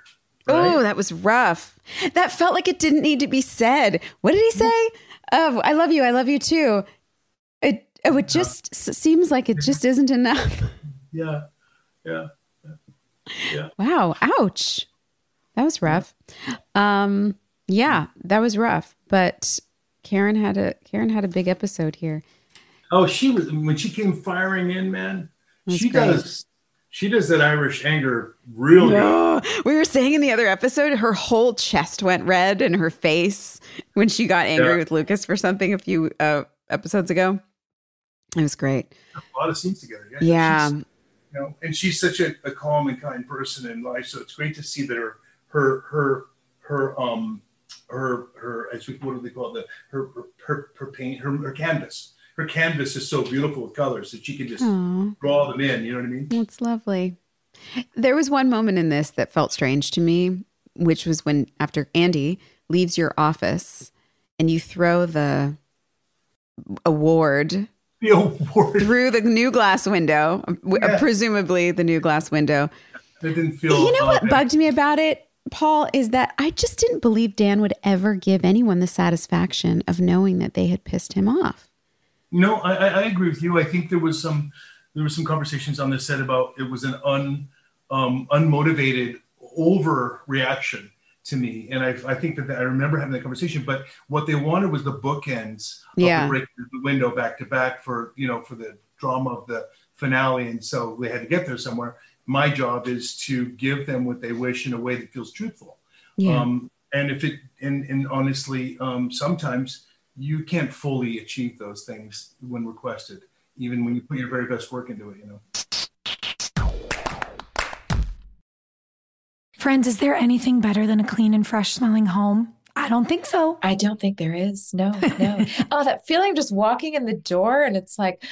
Oh, that was rough. That felt like it didn't need to be said. What did he say? Oh, I love you. I love you too. It, it just s- seems like it just isn't enough. (laughs) yeah yeah Yeah. Wow. Ouch. That was rough. Um, yeah, that was rough. But Karen had a Karen had a big episode here. oh she was when she came firing in man That's she great. does she does that irish anger real good (gasps) Oh, we were saying in the other episode, her whole chest went red and her face when she got angry Yeah. with Lucas for something a few uh, episodes ago. It was great. a lot of scenes together. Yeah. Yeah. You know, and she's such a, a calm and kind person in life. So it's great to see that her, her, her, her, um, her, her, as we, what do they call it? The, her, her, her, paint, her, her canvas. Her canvas is so beautiful with colors that she can just Aw, draw them in. You know what I mean? that's lovely. There was one moment in this that felt strange to me, which was when after Andy leaves your office and you throw the award The award. through the new glass window, Yeah. presumably the new glass window. That didn't feel. You know uh, what bugged me about it, Paul, is that I just didn't believe Dan would ever give anyone the satisfaction of knowing that they had pissed him off. No, I, I I agree with you. I think there was some there was some conversations on this set about it was an un um, unmotivated overreaction to me, and I, I think that I remember having that conversation. But what they wanted was the bookends of Yeah. the the window back to back for you know for the drama of the finale, and so they had to get there somewhere. My job is to give them what they wish in a way that feels truthful. Yeah. Um, and if it and, and honestly, um, sometimes you can't fully achieve those things when requested, even when you put your very best work into it. You know. Friends, is there anything better than a clean and fresh smelling home? I don't think so. I don't think there is. No, no. (laughs) oh, that feeling of just walking in the door and it's like,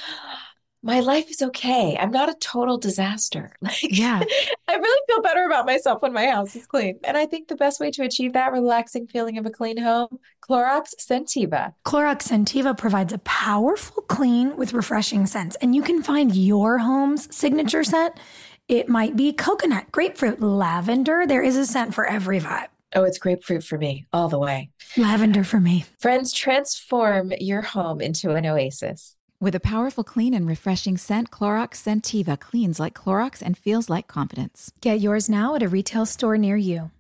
my life is okay. I'm not a total disaster. (laughs) Like, Yeah. (laughs) I really feel better about myself when my house is clean. And I think the best way to achieve that relaxing feeling of a clean home, Clorox Scentiva. Clorox Scentiva provides a powerful clean with refreshing scents, and you can find your home's signature scent. It might be coconut, grapefruit, lavender. There is a scent for every vibe. Oh, it's grapefruit for me all the way. Lavender for me. Friends, transform your home into an oasis. With a powerful clean and refreshing scent, Clorox Scentiva cleans like Clorox and feels like confidence. Get yours now at a retail store near you.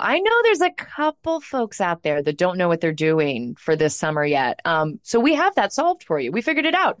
I know there's a couple folks out there that don't know what they're doing for this summer yet. Um, so we have that solved for you. We figured it out.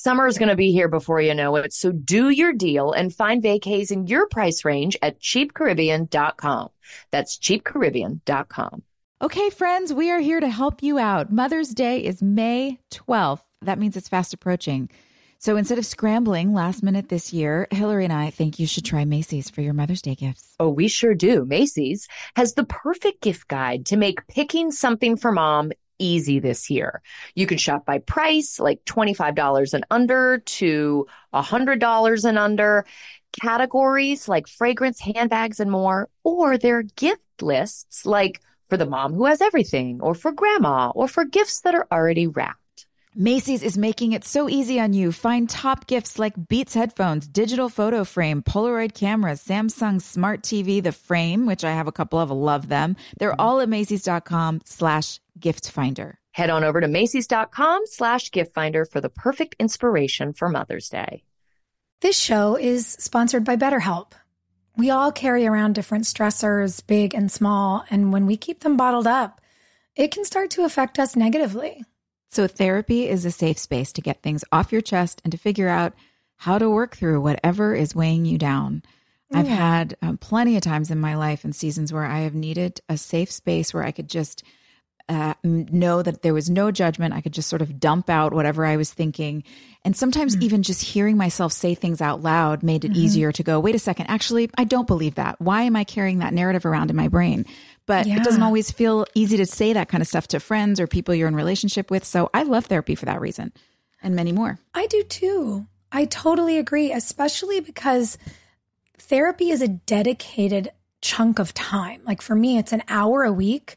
Summer is going to be here before you know it. So do your deal and find vacays in your price range at cheapcaribbean.com. That's cheapcaribbean.com. Okay, friends, we are here to help you out. Mother's Day is May 12th. That means it's fast approaching. So instead of scrambling last minute this year, Hilarie and I think you should try Macy's for your Mother's Day gifts. Oh, we sure do. Macy's has the perfect gift guide to make picking something for mom easy this year. You can shop by price, like $25 and under to $100 and under, categories like fragrance, handbags, and more, or their gift lists like for the mom who has everything, or for grandma, or for gifts that are already wrapped. Macy's is making it so easy on you. Find top gifts like Beats headphones, digital photo frame, Polaroid cameras, Samsung smart TV, the frame, which I have a couple of, love them. They're mm-hmm. all at Macy's.com slash gift finder. Head on over to Macy's.com slash gift finder for the perfect inspiration for Mother's Day. This show is sponsored by BetterHelp. We all carry around different stressors, big and small, and when we keep them bottled up, it can start to affect us negatively. So therapy is a safe space to get things off your chest and to figure out how to work through whatever is weighing you down. I've had um, plenty of times in my life and seasons where I have needed a safe space where I could just uh, know that there was no judgment. I could just sort of dump out whatever I was thinking. And sometimes even just hearing myself say things out loud made it easier to go, wait a second, actually, I don't believe that. Why am I carrying that narrative around in my brain? But it doesn't always feel easy to say that kind of stuff to friends or people you're in relationship with. So I love therapy for that reason and many more. I do too. I totally agree, especially because therapy is a dedicated chunk of time. Like for me, it's an hour a week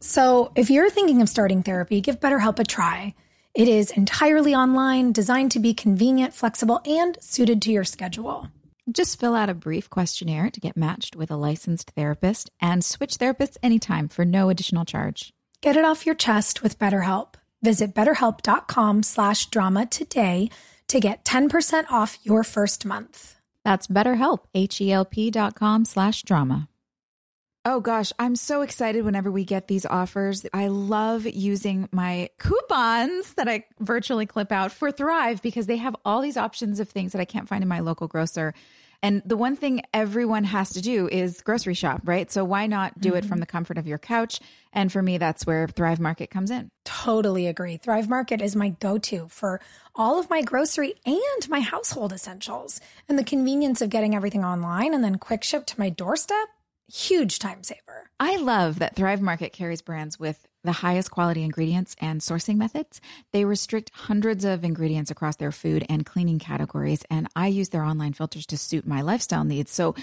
So if you're thinking of starting therapy, give BetterHelp a try. It is entirely online, designed to be convenient, flexible, and suited to your schedule. Just fill out a brief questionnaire to get matched with a licensed therapist and switch therapists anytime for no additional charge. Get it off your chest with BetterHelp. Visit betterhelp.com slash drama today to get 10% off your first month. That's BetterHelp, H-E-L-P dot com slash drama. Oh gosh, I'm so excited whenever we get these offers. I love using my coupons that I virtually clip out for Thrive because they have all these options of things that I can't find in my local grocer. And the one thing everyone has to do is grocery shop, right? So why not do it from mm-hmm. the comfort of your couch? And for me, that's where Thrive Market comes in. Totally agree. Thrive Market is my go to for all of my grocery and my household essentials. And the convenience of getting everything online and then quick ship to my doorstep, huge time saver. I love that Thrive Market carries brands with the highest quality ingredients and sourcing methods. They restrict hundreds of ingredients across their food and cleaning categories, and I use their online filters to suit my lifestyle needs. So,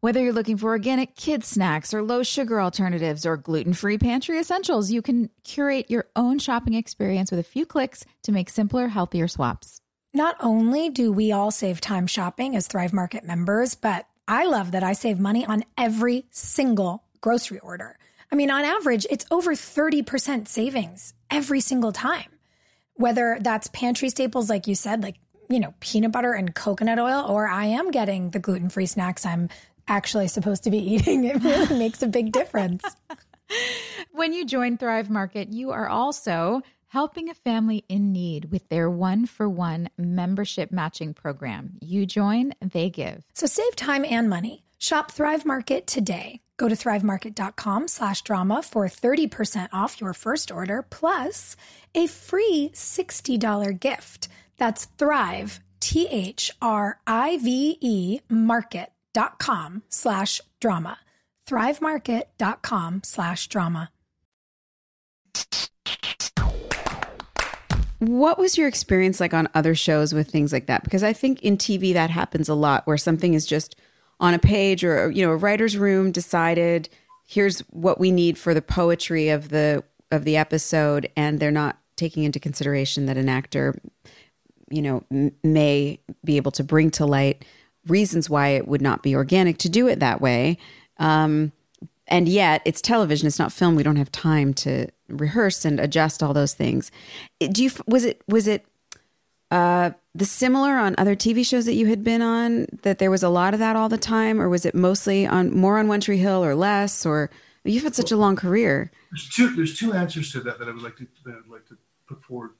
whether you're looking for organic kids snacks or low sugar alternatives or gluten-free pantry essentials, you can curate your own shopping experience with a few clicks to make simpler, healthier swaps. Not only do we all save time shopping as Thrive Market members, but I love that I save money on every single grocery order. I mean, on average, it's over 30% savings every single time. Whether that's pantry staples, like you said, like, you know, peanut butter and coconut oil, or I am getting the gluten free snacks I'm actually supposed to be (laughs) eating. It really makes a big difference. (laughs) When you join Thrive Market, you are also helping a family in need with their one for one membership matching program. You join, they give. So save time and money. Shop Thrive Market today. Go to thrivemarket.com slash drama for 30% off your first order plus a free $60 gift. That's Thrive, T H R I V E market.com slash drama. Thrivemarket.com slash drama. What was your experience like on other shows with things like that? Because I think in TV that happens a lot where something is just on a page or you know a writer's room decided here's what we need for the poetry of the of the episode and they're not taking into consideration that an actor you know m- may be able to bring to light reasons why it would not be organic to do it that way um, and yet it's television it's not film we don't have time to rehearse and adjust all those things do you was it was it uh, the similar on other TV shows that you had been on that there was a lot of that all the time or was it mostly on more on One Tree Hill or less or you've had such a long career There's two. There's two answers to that that I would like to that I'd like to put forward.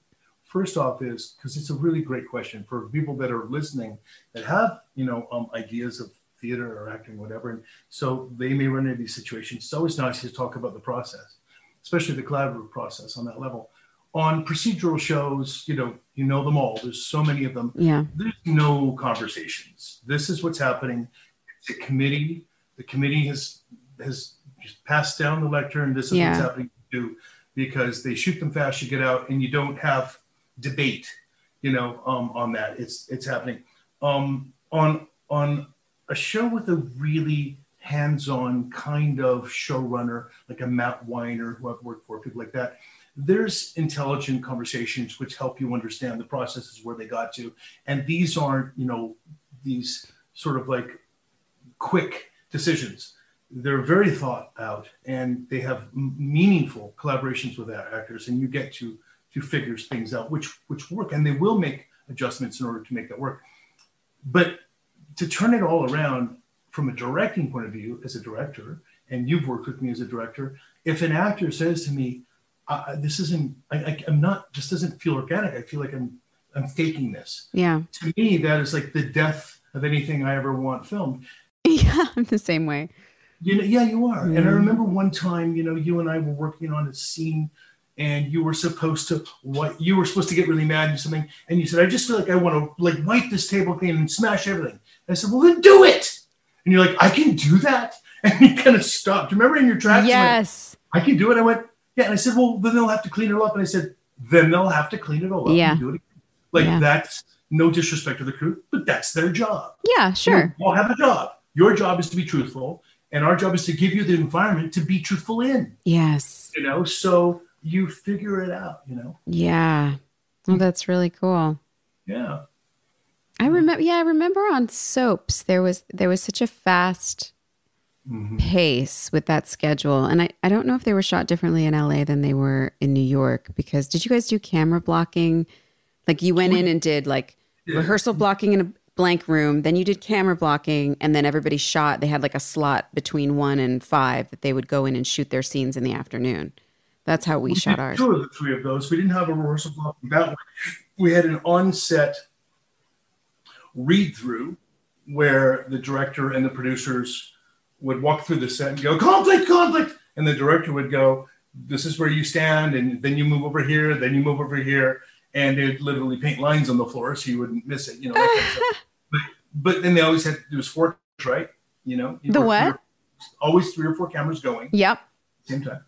First off, is because it's a really great question for people that are listening that have you know um, ideas of theater or acting, whatever, and so they may run into these situations. It's always nice to talk about the process, especially the collaborative process on that level. On procedural shows, you know, you know them all. There's so many of them. yeah There's no conversations. This is what's happening. It's a committee. The committee has has just passed down the lectern. This is Yeah. what's happening to do because they shoot them fast. You get out and you don't have debate. You know, um, on that. It's it's happening. Um, on on a show with a really hands-on kind of showrunner, like a Matt Weiner, who I've worked for, people like that. There's intelligent conversations which help you understand the processes where they got to, and these aren't, you know, these sort of like quick decisions. They're very thought out, and they have meaningful collaborations with actors, and you get to to figure things out which which work, and they will make adjustments in order to make that work. But to turn it all around from a directing point of view as a director, and you've worked with me as a director, if an actor says to me, uh, "This isn't, I, I, I'm not, this doesn't feel organic. I feel like I'm, I'm faking this." yeah To me, that is like the death of anything I ever want filmed. (laughs) yeah I'm the same way You know, yeah, you are. And I remember one time, you know, you and I were working on a scene, and you were supposed to what you were supposed to get really mad and something, and you said, "I just feel like I want to like wipe this table clean and smash everything." I said, "Well, then do it." And you're like, "I can do that," (laughs) and you kind of stopped. Remember in your tracks? yes I can do it. I went, "Yeah," and I said, "Well, then they'll have to clean it all up." And I said, "Then they'll have to clean it all up Yeah. and do it again." Like Yeah. that's no disrespect to the crew, but that's their job. yeah sure all have a job. Your job is to be truthful, and our job is to give you the environment to be truthful in. yes You know, so you figure it out. You know, yeah well that's really cool yeah. I mm-hmm. remember yeah I remember on soaps there was there was such a fast mm-hmm. pace with that schedule and I, I don't know if they were shot differently in LA than they were in New York because did you guys do camera blocking? Like you went in and did like rehearsal blocking in a blank room then you did camera blocking and then everybody shot they had like a slot between 1 and 5 that they would go in and shoot their scenes in the afternoon. That's how we shot ours. Two of the three of those. We didn't have a rehearsal block that way. We had an on-set read through where the director and the producers would walk through the set and go conflict, conflict, and the director would go, "This is where you stand," and then you move over here, then you move over here, and they'd literally paint lines on the floor so you wouldn't miss it. You know, that kind of stuff. But, but then they always had there was four, right? You know, The three what? or- always three or four cameras going yep same time.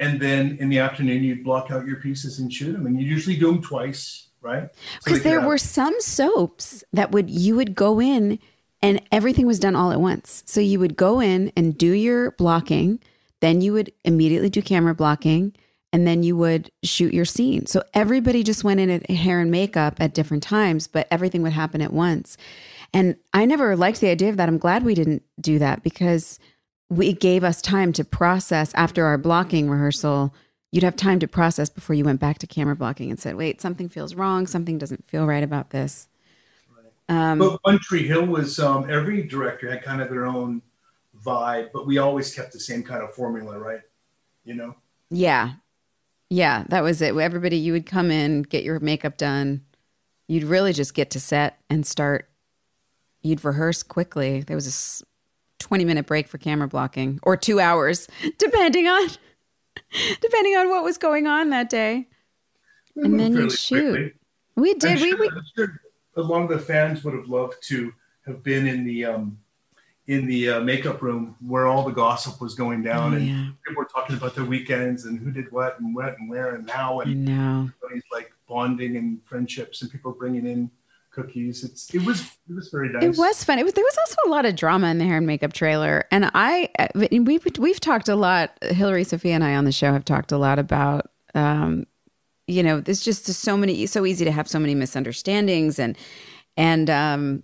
And then in the afternoon, you'd block out your pieces and shoot them. And you usually do them twice, right? Because could there have- were some soaps that would you would go in and everything was done all at once. So you would go in and do your blocking then you would immediately do camera blocking and then you would shoot your scene. So everybody just went in at hair and makeup at different times but everything would happen at once. And i never liked the idea of that. I'm glad we didn't do that because we gave us time to process after our blocking rehearsal you'd have time to process before you went back to camera blocking and said wait something feels wrong. Something doesn't feel right about this. Um, But One Tree Hill was um, every director had kind of their own vibe, but we always kept the same kind of formula, right? You know, yeah. Yeah that was it. Everybody you would come in get your makeup done. You'd really just get to set and start. You'd rehearse quickly. There was a 20 minute break for camera blocking or two hours, (laughs) depending on depending on what was going on that day. And then you Fairly shoot. quickly. We I'm did. We, sure, we sure a lot of the fans would have loved to have been in the um, in the uh, makeup room where all the gossip was going down, Oh, and yeah. people were talking about their weekends and who did what and what and where and how, I and know. everybody's like bonding and friendships, and people bringing in cookies. It's it was it was very nice. It was fun. It was there was also a lot of drama in the hair and makeup trailer, and I uh, we've we've talked a lot. Hilarie, Sophia, and I on the show have talked a lot about. Um, you know, there's just so many, so easy to have so many misunderstandings, and and um,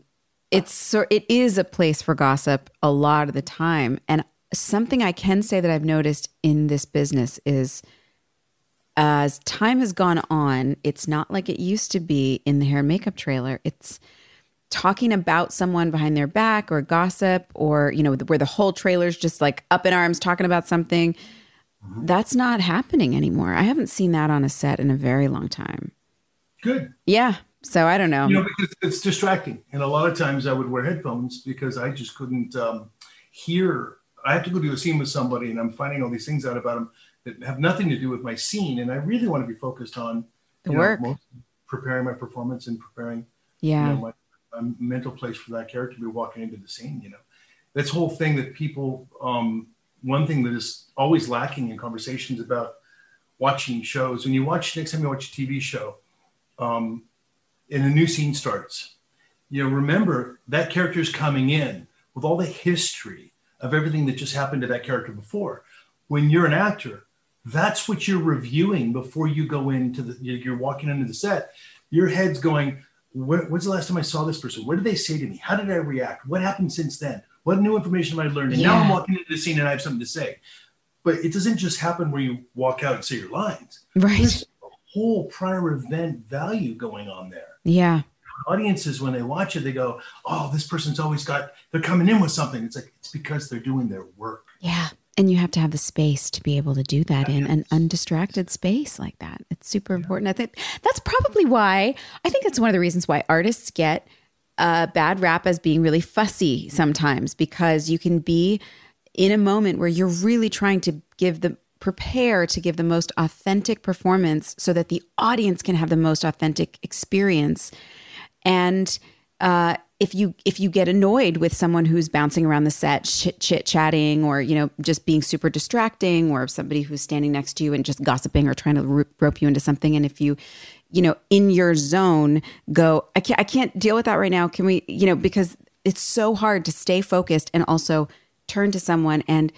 it's so it is a place for gossip a lot of the time. And something I can say that I've noticed in this business is as time has gone on, it's not like it used to be in the hair and makeup trailer. It's talking about someone behind their back or gossip or, you know, where the whole trailer's just like up in arms talking about something. That's not happening anymore. I haven't seen that on a set in a very long time. good. Yeah. So I don't know. You know, because it's distracting. And a lot of times I would wear headphones because I just couldn't um, hear. I have to go do a scene with somebody and I'm finding all these things out about them that have nothing to do with my scene. And I really want to be focused on The you know, work. preparing my performance and preparing yeah. you know, my, my mental place for that character to be walking into the scene. You know, this whole thing that people, um, one thing that is always lacking in conversations about watching shows. When you watch next time you watch a TV show, um, and a new scene starts, you know, remember that character is coming in with all the history of everything that just happened to that character before. When you're an actor, that's what you're reviewing before you go into the. You're walking into the set. Your head's going. When's the last time I saw this person? What did they say to me? How did I react? What happened since then? What new information have I learned? And now I'm walking into the scene and I have something to say. But it doesn't just happen where you walk out and say your lines. Right. There's a whole prior event value going on there. Yeah. Audiences, when they watch it, they go, "Oh, this person's always got. They're coming in with something." It's like it's because they're doing their work. Yeah. And you have to have the space to be able to do that in an undistracted space like that. It's super important. I think that's probably why I think that's one of the reasons why artists get a bad rap as being really fussy sometimes because you can be in a moment where you're really trying to give the prepare to give the most authentic performance so that the audience can have the most authentic experience and uh, if you if you get annoyed with someone who's bouncing around the set, chit chit chatting, or you know just being super distracting, or somebody who's standing next to you and just gossiping or trying to rope you into something, and if you you know in your zone go, I can't I can't deal with that right now. Can we you know because it's so hard to stay focused and also turn to someone and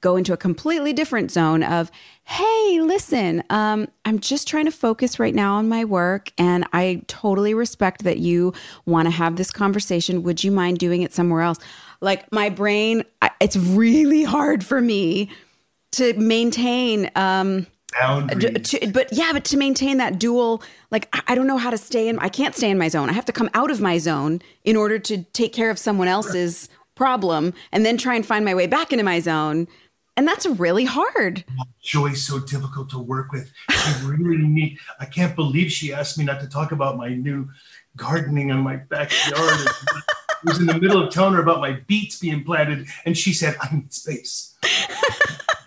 go into a completely different zone of hey listen um, i'm just trying to focus right now on my work and i totally respect that you want to have this conversation. Would you mind doing it somewhere else? Like my brain I, it's really hard for me to maintain um to, but yeah but to maintain that dual like I- i don't know how to stay in i can't stay in my zone. I have to come out of my zone in order to take care of someone else's problem and then try and find my way back into my zone and that's really hard Joy's so difficult to work with. She really need. I can't believe she asked me not to talk about my new gardening on my backyard. It was in the middle of telling her about my beets being planted, and she said, "I need space."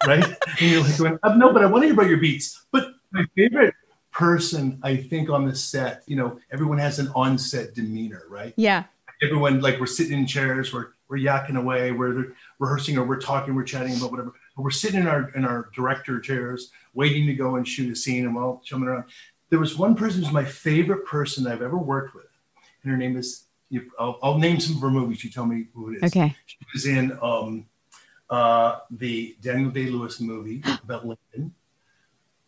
right? And you're like going, "Uh, "No, but I want to hear about your beets." But my favorite person, I think, on the set, you know, everyone has an on-set demeanor, right? yeah everyone like we're sitting in chairs, we're we're yakking away, we're rehearsing or we're talking, we're chatting about whatever. But we're sitting in our in our director chairs, waiting to go and shoot a scene, and we're all jumping around. There was one person who's my favorite person I've ever worked with, and her name is. You, I'll, I'll name some of her movies. You tell me who it is. okay She was in um, uh, the Daniel Day Lewis movie about Lincoln.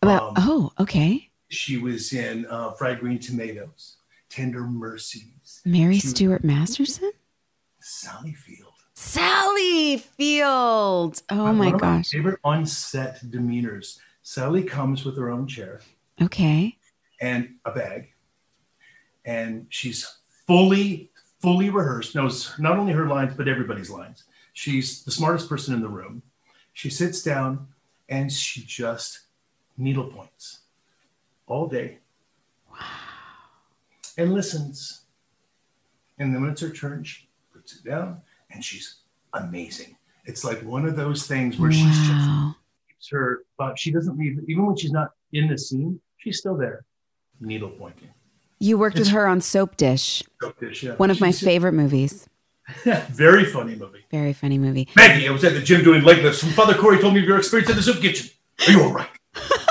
well Um, oh okay She was in uh, Fried Green Tomatoes, Tender Mercies, mary She was- stuart masterson Sally Field. sally field oh my gosh favorite on-set demeanors. Sally comes with her own chair okay and a bag, and she's fully, fully rehearsed. Knows not only her lines but everybody's lines. She's the smartest person in the room. She sits down and she just needle points all day. Wow. And listens. And then when it's her turn, she it down and she's amazing. It's like one of those things where she's just keeps her, but she doesn't leave, even when she's not in the scene, she's still there, needle pointing. You worked with her on Soapdish, Soap dish, yeah. one of my favorite movies. (laughs) Very funny movie. Very funny movie. Maggie, I was at the gym doing leg lifts, and Father Corey told me of your experience in the soup kitchen. Are you all right? (laughs)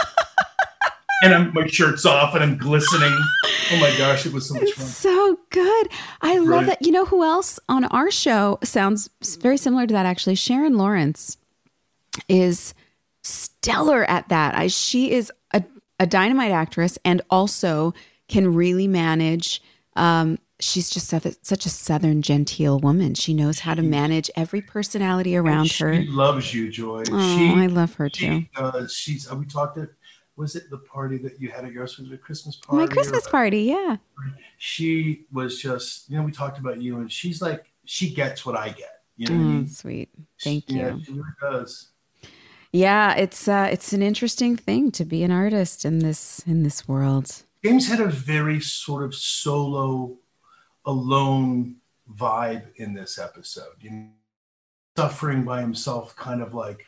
and I'm, my shirt's off and I'm glistening. Oh my gosh, it was so much fun. So good. I love that. You know who else on our show sounds very similar to that actually? Sharon Lawrence is stellar at that. I, she is a, a dynamite actress and also can really manage. Um, she's just such a, such a southern genteel woman. She knows how to manage every personality around she her. She loves you, Joy. Oh, she, I love her too. does. She's. Uh, we talked at. Was it the party that you had at yours? Was it a Christmas party? My Christmas or- party, yeah. She was just. You know, we talked about you, and she's like, she gets what I get. You know I Mm, mean? sweet. Thank Yeah, you. she really does. Yeah, it's uh, it's an interesting thing to be an artist in this in this world. James had a very sort of solo, alone vibe in this episode. You know, suffering by himself, kind of like,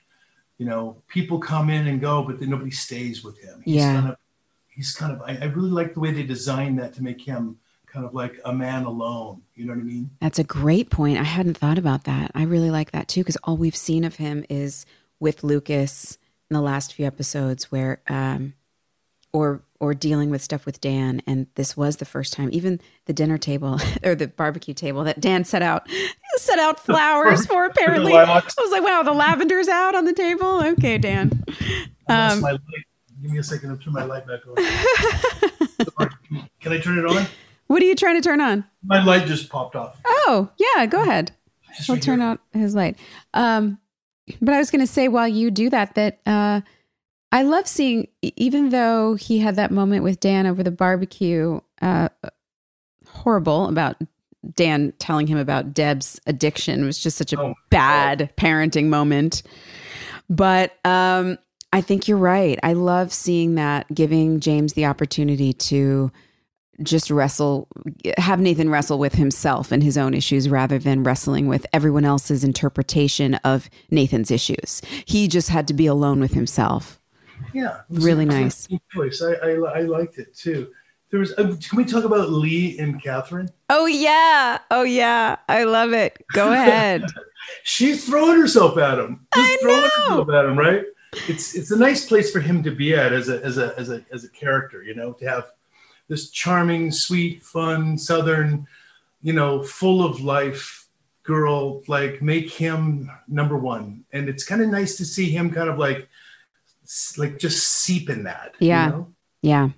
you know, people come in and go, but then nobody stays with him. He's Yeah. kind of, he's kind of. I, I really like the way they designed that to make him kind of like a man alone. You know what I mean? That's a great point. I hadn't thought about that. I really like that too because all we've seen of him is with Lucas in the last few episodes, where um, or or dealing with stuff with Dan, and this was the first time. Even the dinner table (laughs) or the barbecue table that Dan set out set out flowers for. (laughs) Apparently, I was like, "Wow, the lavender's out on the table." Okay, Dan. Um, my light. Give me a second. I'll turn my light back on. Can I turn it on? What are you trying to turn on? My light just popped off. Oh, yeah, go ahead. Just He'll right turn here. out his light. Um, but I was going to say while you do that, that uh, I love seeing, even though he had that moment with Dan over the barbecue, uh, horrible about Dan telling him about Deb's addiction. Was just such a Oh, bad parenting moment. But um, I think you're right. I love seeing that, giving James the opportunity to just wrestle, have Nathan wrestle with himself and his own issues rather than wrestling with everyone else's interpretation of Nathan's issues. He just had to be alone with himself. Yeah, Really a- it was a nice. Choice. I, I I liked it too. There was. Uh, can we talk about Lee and Catherine? Oh, yeah. Oh, yeah. I love it. Go (laughs) ahead. She's throwing herself at him. Just I throwing know. herself at him, right? It's it's a nice place for him to be at as a as a as a as a character, you know, to have this charming, sweet, fun, southern, you know, full of life girl like make him number one, and it's kind of nice to see him kind of like like just seep in that. you Yeah. know? Yeah.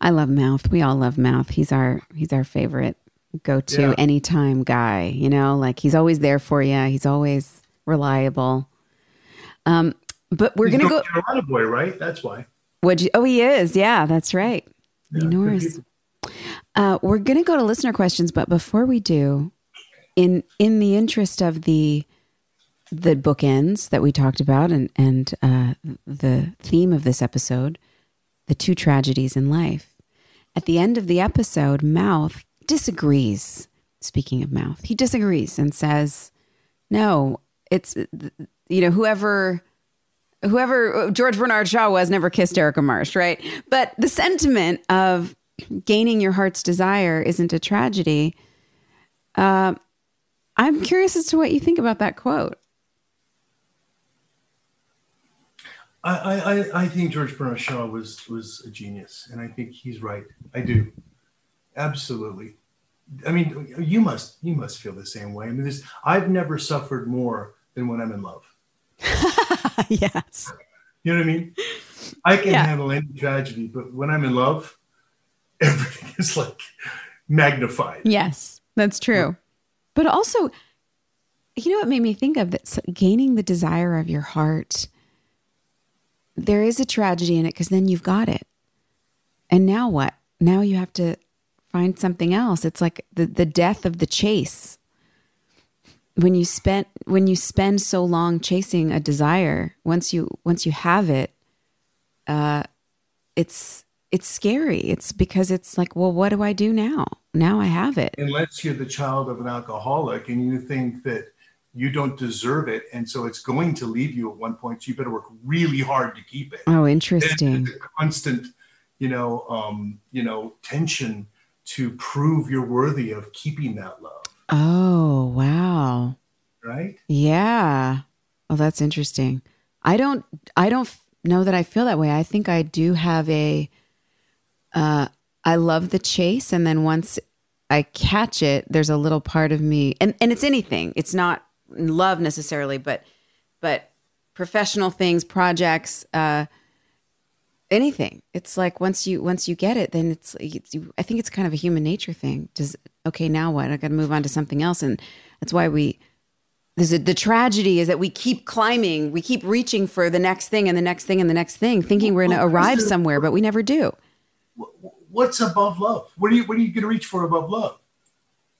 I love Mouth. We all love Mouth. He's our he's our favorite go-to Yeah. anytime guy, you know? Like he's always there for you. He's always reliable. Um but we're He's to go Carolina boy, right? That's why. Would you Oh, he is. Yeah, that's right. Yeah, Norris. Uh, we're going to go to listener questions, but before we do, in in the interest of the the bookends that we talked about and and uh, the theme of this episode, the two tragedies in life. At the end of the episode, Mouth disagrees. Speaking of Mouth, he disagrees and says, "No, it's you know whoever." Whoever George Bernard Shaw was never kissed Erica Marsh, right? But the sentiment of gaining your heart's desire isn't a tragedy. Uh, I'm curious as to what you think about that quote. I, I, I- I think George Bernard Shaw was was a genius, and I think he's right. I do, absolutely. I mean, you must you must feel the same way. I mean, this I've never suffered more than when I'm in love. (laughs) yes. You know what I mean? I can Yeah. handle any tragedy, but when I'm in love, (laughs) everything is like magnified. Yes, that's true. But also, you know what made me think of that? Gaining the desire of your heart. There is a tragedy in it because then you've got it. And now what? Now you have to find something else. It's like the, the death of the chase. When you spent when you spend so long chasing a desire, once you once you have it, uh, it's it's scary. It's because it's like, well, what do I do now? Now I have it. Unless you're the child of an alcoholic and you think that you don't deserve it, and so it's going to leave you at one point. So you better work really hard to keep it. Oh, interesting. the constant, you know, um, you know, tension to prove you're worthy of keeping that love, Oh, wow. right? Yeah. Oh, that's interesting. I don't I don't know that I feel that way. I think I do have a uh I love the chase and then once I catch it, there's a little part of me and and it's anything. It's not love necessarily, but but professional things, projects, uh anything. It's like once you once you get it, then it's, it's you, I think it's kind of a human nature thing. Does okay, now what? I got to move on to something else and that's why we there's a, the tragedy is that we keep climbing, we keep reaching for the next thing and the next thing and the next thing, thinking we're going to arrive somewhere, but we never do. What's above love? What are you What are you going to reach for above love?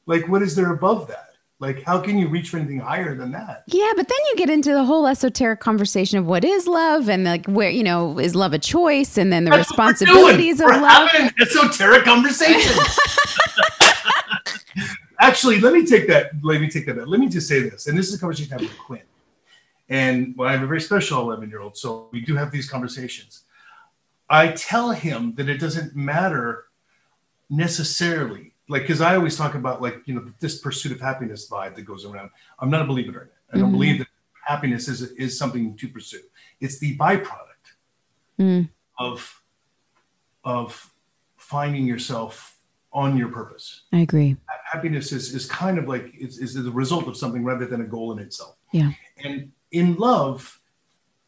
Like, what is there above that? Like, how can you reach for anything higher than that? Yeah, but then you get into the whole esoteric conversation of what is love and like where you know is love a choice and then the That's responsibilities of. We're love. having an esoteric conversation. (laughs) Actually, let me take that. Let me take that. back. Let me just say this, and this is a conversation I have with Quinn. And well, I have a very special 11 year old, so we do have these conversations. I tell him that it doesn't matter necessarily, like, because I always talk about, like, you know, this pursuit of happiness vibe that goes around. I'm not a believer in it. I don't Mhm. believe that happiness is is something to pursue. It's the byproduct Mm. of of finding yourself on your purpose. I agree. Happiness is, is kind of like is, is the result of something rather than a goal in itself. Yeah. And in love,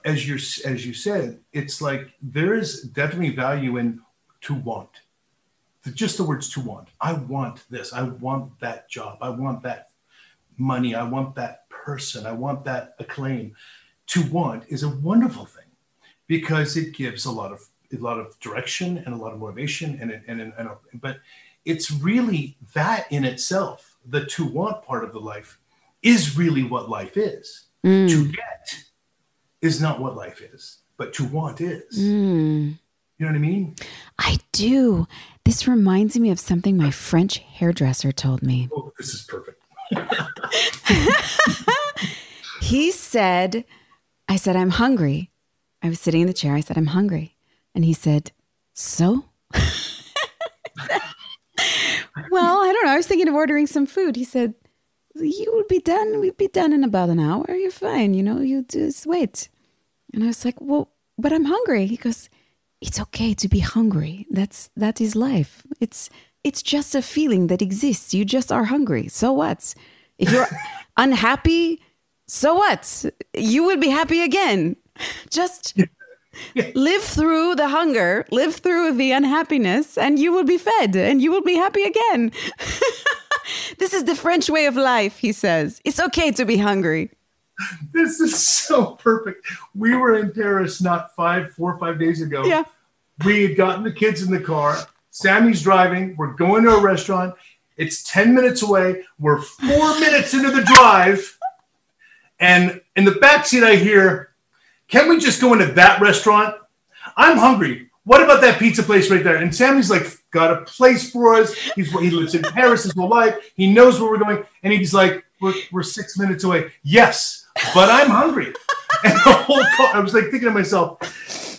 as you as you said, it's like there is definitely value in to want. Just the words to want. I want this. I want that job. I want that money. I want that person. I want that acclaim. To want is a wonderful thing because it gives a lot of a lot of direction and a lot of motivation and and, and, and but it's really that in itself the to want part of the life is really what life is Mm. to get is not what life is but to want is Mm. you know what i mean I do. This reminds me of something my French hairdresser told me. oh this is perfect (laughs) He said, I said, I'm hungry. I was sitting in the chair. I said, I'm hungry. And he said, So? (laughs) well, I don't know. I was thinking of ordering some food. He said, You will be done. We'll be done in about an hour. You're fine. You know, you just wait. And I was like, Well, but I'm hungry. He goes, It's okay to be hungry. That's that is life. It's it's just a feeling that exists. You just are hungry. So what? If you're (laughs) unhappy, so what? You will be happy again. Just live through the hunger, live through the unhappiness, and you will be fed and you will be happy again. (laughs) this is the French way of life, he says. It's okay to be hungry. (laughs) this is so perfect. We were in paris not five four or five days ago. Yeah. we had gotten the kids in the car. Sammy's driving. We're going to a restaurant. It's 10 minutes away. We're four (laughs) minutes into the drive. And in the backseat, i hear can we just go into that restaurant? I'm hungry. What about that pizza place right there? And sammy's like got a place for us. He's he lives in paris his whole life. He knows where we're going. And he's like we're, we're six minutes away. Yes but i'm hungry (laughs) and the whole i was like thinking to myself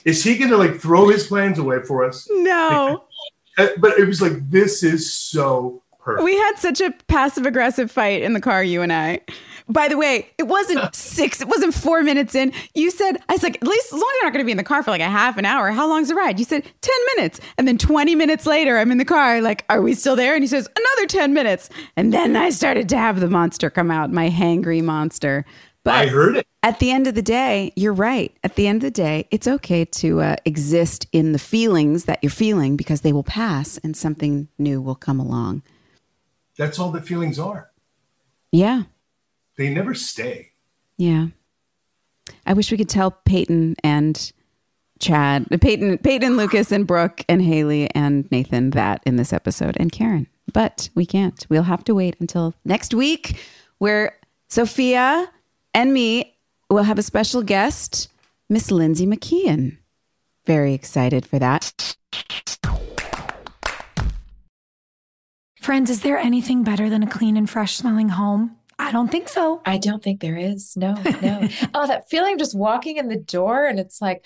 is he gonna like throw his plans away for us No. (laughs) Uh, but it was like this is so perfect We had such a passive aggressive fight in the car, you and I. By the way, it wasn't (laughs) six, it wasn't four minutes in. You said, I was like, at least as long as you're not going to be in the car for like a half an hour, how long's the ride? You said 10 minutes. And then 20 minutes later, I'm in the car, like, are we still there? And he says, another 10 minutes. And then I started to have the monster come out, my hangry monster. But i heard it at the end of the day, you're right. At the end of the day, it's okay to uh, exist in the feelings that you're feeling because they will pass and something new will come along. that's all that feelings are Yeah. they never stay Yeah. I wish we could tell Peyton and Chad, Peyton, Peyton, Lucas, and Brooke, and Haley, and Nathan that in this episode, and Karen. But we can't. We'll have to wait until next week, where Sophia and me will have a special guest, Miss Lindsey McKeon. Very excited for that. Friends, is there anything better than a clean and fresh smelling home? I don't think so. I don't think there is. No, no. (laughs) oh, that feeling of just walking in the door and it's like,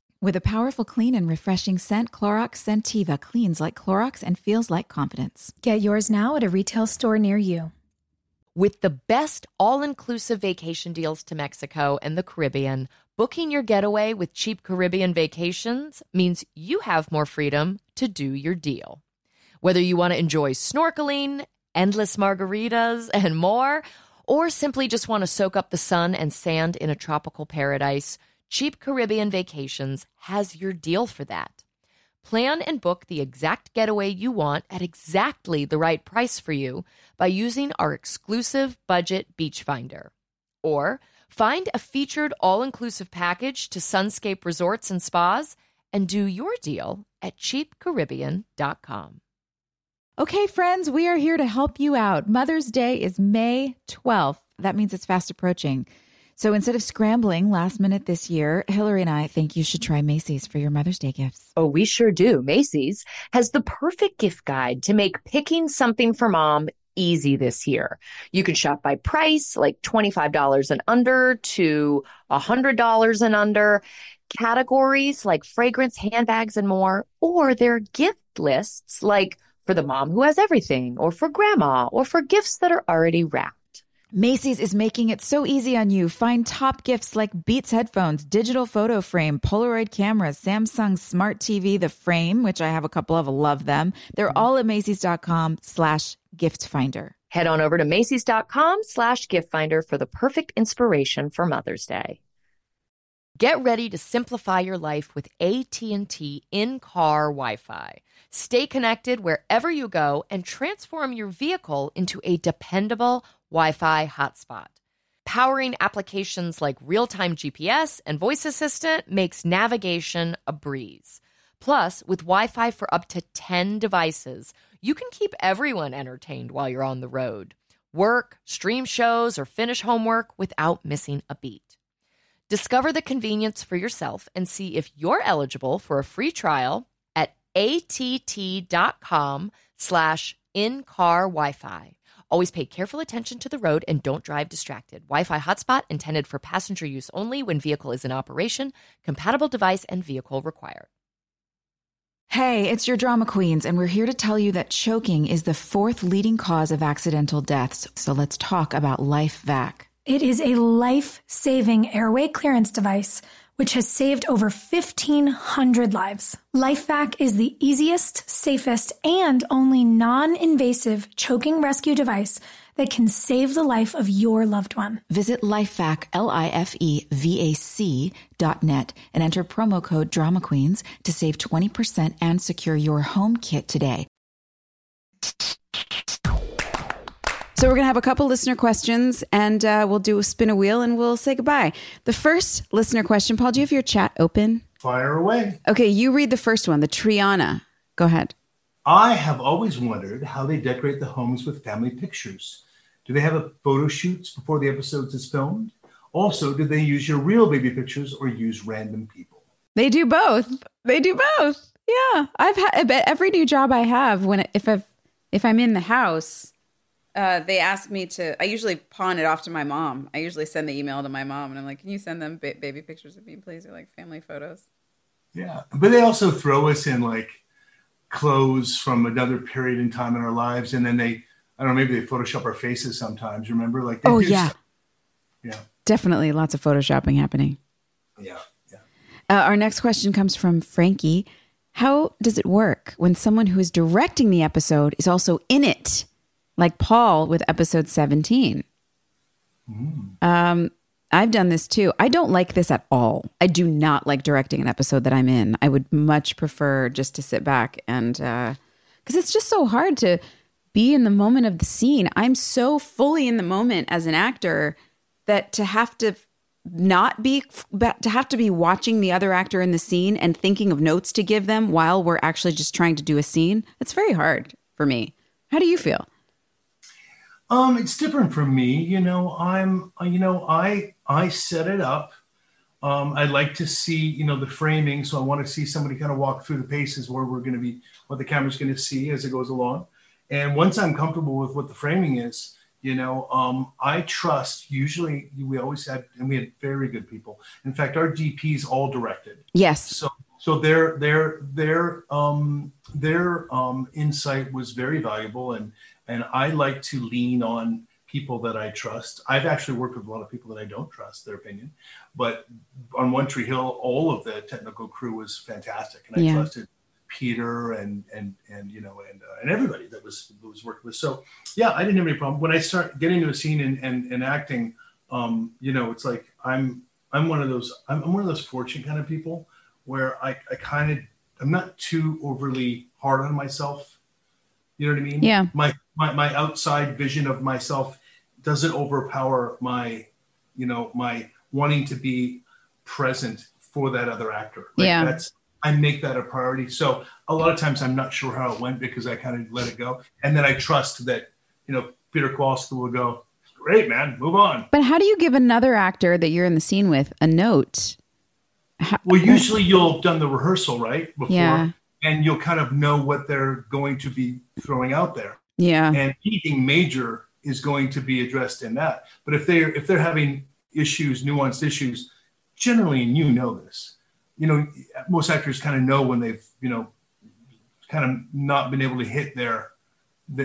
With a powerful clean and refreshing scent, Clorox Scentiva cleans like Clorox and feels like confidence. Get yours now at a retail store near you. With the best all inclusive vacation deals to Mexico and the Caribbean, booking your getaway with cheap Caribbean vacations means you have more freedom to do your deal. Whether you want to enjoy snorkeling, endless margaritas, and more, or simply just want to soak up the sun and sand in a tropical paradise, Cheap Caribbean Vacations has your deal for that. Plan and book the exact getaway you want at exactly the right price for you by using our exclusive budget beach finder. Or find a featured all inclusive package to Sunscape Resorts and Spas and do your deal at cheapcaribbean.com. Okay, friends, we are here to help you out. Mother's Day is May 12th. That means it's fast approaching. So instead of scrambling last minute this year, Hilarie and I think you should try Macy's for your Mother's Day gifts. Oh, we sure do. Macy's has the perfect gift guide to make picking something for mom easy this year. You can shop by price, like $25 and under to $100 and under, categories like fragrance, handbags, and more, or their gift lists like for the mom who has everything, or for grandma, or for gifts that are already wrapped. Macy's is making it so easy on you. Find top gifts like Beats headphones, digital photo frame, Polaroid cameras, Samsung smart TV, the frame, which I have a couple of, love them. They're all at Macy's.com slash gift finder. Head on over to Macy's.com slash gift finder for the perfect inspiration for Mother's Day. Get ready to simplify your life with AT&T in-car Wi-Fi. Stay connected wherever you go and transform your vehicle into a dependable Wi-Fi hotspot. Powering applications like real-time GPS and voice assistant makes navigation a breeze. Plus, with Wi-Fi for up to 10 devices, you can keep everyone entertained while you're on the road. Work, stream shows, or finish homework without missing a beat. Discover the convenience for yourself and see if you're eligible for a free trial att.com slash in-car Wi-Fi. Always pay careful attention to the road and don't drive distracted. Wi-Fi hotspot intended for passenger use only when vehicle is in operation. Compatible device and vehicle required. Hey, it's your drama queens, and we're here to tell you that choking is the fourth leading cause of accidental deaths. So let's talk about LifeVac. It is a life saving airway clearance device which has saved over 1,500 lives. LifeVac is the easiest, safest, and only non invasive choking rescue device that can save the life of your loved one. Visit lifevac, L-I-F-E-V-A-C dot net and enter promo code Drama Queens to save 20% and secure your home kit today. So we're going to have a couple listener questions and uh, we'll do a spin a wheel and we'll say goodbye. The first listener question, Paul, do you have your chat open? Fire away. Okay, you read the first one, the Triana. Go ahead. I have always wondered how they decorate the homes with family pictures. Do they have a photo shoots before the episodes is filmed? Also, do they use your real baby pictures or use random people? They do both. They do both. Yeah, I've had every new job I have when if I if I'm in the house, uh, they ask me to. I usually pawn it off to my mom. I usually send the email to my mom, and I'm like, "Can you send them ba- baby pictures of me, please, or like family photos?" Yeah, but they also throw us in like clothes from another period in time in our lives, and then they, I don't know, maybe they Photoshop our faces sometimes. Remember, like, they Oh do yeah, stuff. yeah, definitely lots of photoshopping happening. yeah, yeah. Uh, our next question comes from Frankie. How does it work when someone who is directing the episode is also in it, like Paul with episode 17? Um, I've done this too. I don't like this at all. I do not like directing an episode that I'm in. I would much prefer just to sit back and, because it's just so hard to be in the moment of the scene. I'm so fully in the moment as an actor that to have to not be to have to be watching the other actor in the scene and thinking of notes to give them while we're actually just trying to do a scene it's very hard for me how do you feel Um, it's different for me. You know, I'm, uh, you know, I I set it up. Um, I like to see, you know, the framing. So I want to see somebody kind of walk through the paces where we're going to be, what the camera's going to see as it goes along. And once I'm comfortable with what the framing is, you know, um, I trust. Usually, we always had, and we had very good people. In fact, our DPs all directed. yes So so their their their um their um insight was very valuable and and I like to lean on people that I trust. I've actually worked with a lot of people that I don't trust their opinion, but on One Tree Hill, all of the technical crew was fantastic, and I Yeah. trusted Peter and and and you know and uh, and everybody that was that was working with. So yeah, I didn't have any problem when I start getting into a scene and and, and acting. Um, you know, it's like I'm I'm one of those I'm, I'm one of those fortunate kind of people where I, I kind of I'm not too overly hard on myself. You know what I mean? Yeah. My my my outside vision of myself doesn't overpower my, you know, my wanting to be present for that other actor. Like Yeah. That's I make that a priority. So a lot of times I'm not sure how it went because I kind of let it go, and then I trust that you know Peter Kowalski will go, great man, move on. but how do you give another actor that you're in the scene with a note Well, usually you'll have done the rehearsal right before, Yeah. and you'll kind of know what they're going to be throwing out there. Yeah and anything major is going to be addressed in that. But if they're if they're having issues, nuanced issues, generally, and you know this, you know, most actors kind of know when they've you know kind of not been able to hit their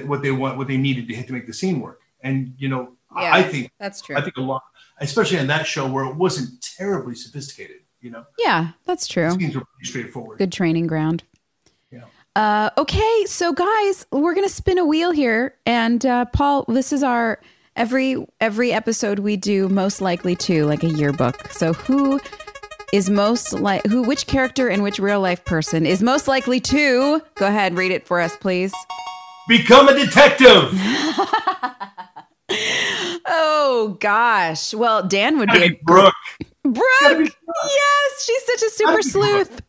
what they want, what they needed to hit to make the scene work. And you know, Yeah. I think that's true I think a lot, especially on that show where it wasn't terribly sophisticated. You know, yeah that's true scenes were pretty straightforward. good training ground. Uh, okay, so guys, we're gonna spin a wheel here, and uh, Paul, this is our every every episode we do most likely to like a yearbook. So who is most like who? Which character and which real life person is most likely to? Go ahead, read it for us, please. Become a detective. (laughs) Oh gosh, well Dan would be a Brooke. Brooke. Gotta Yes, she's such a super Gotta Brooke.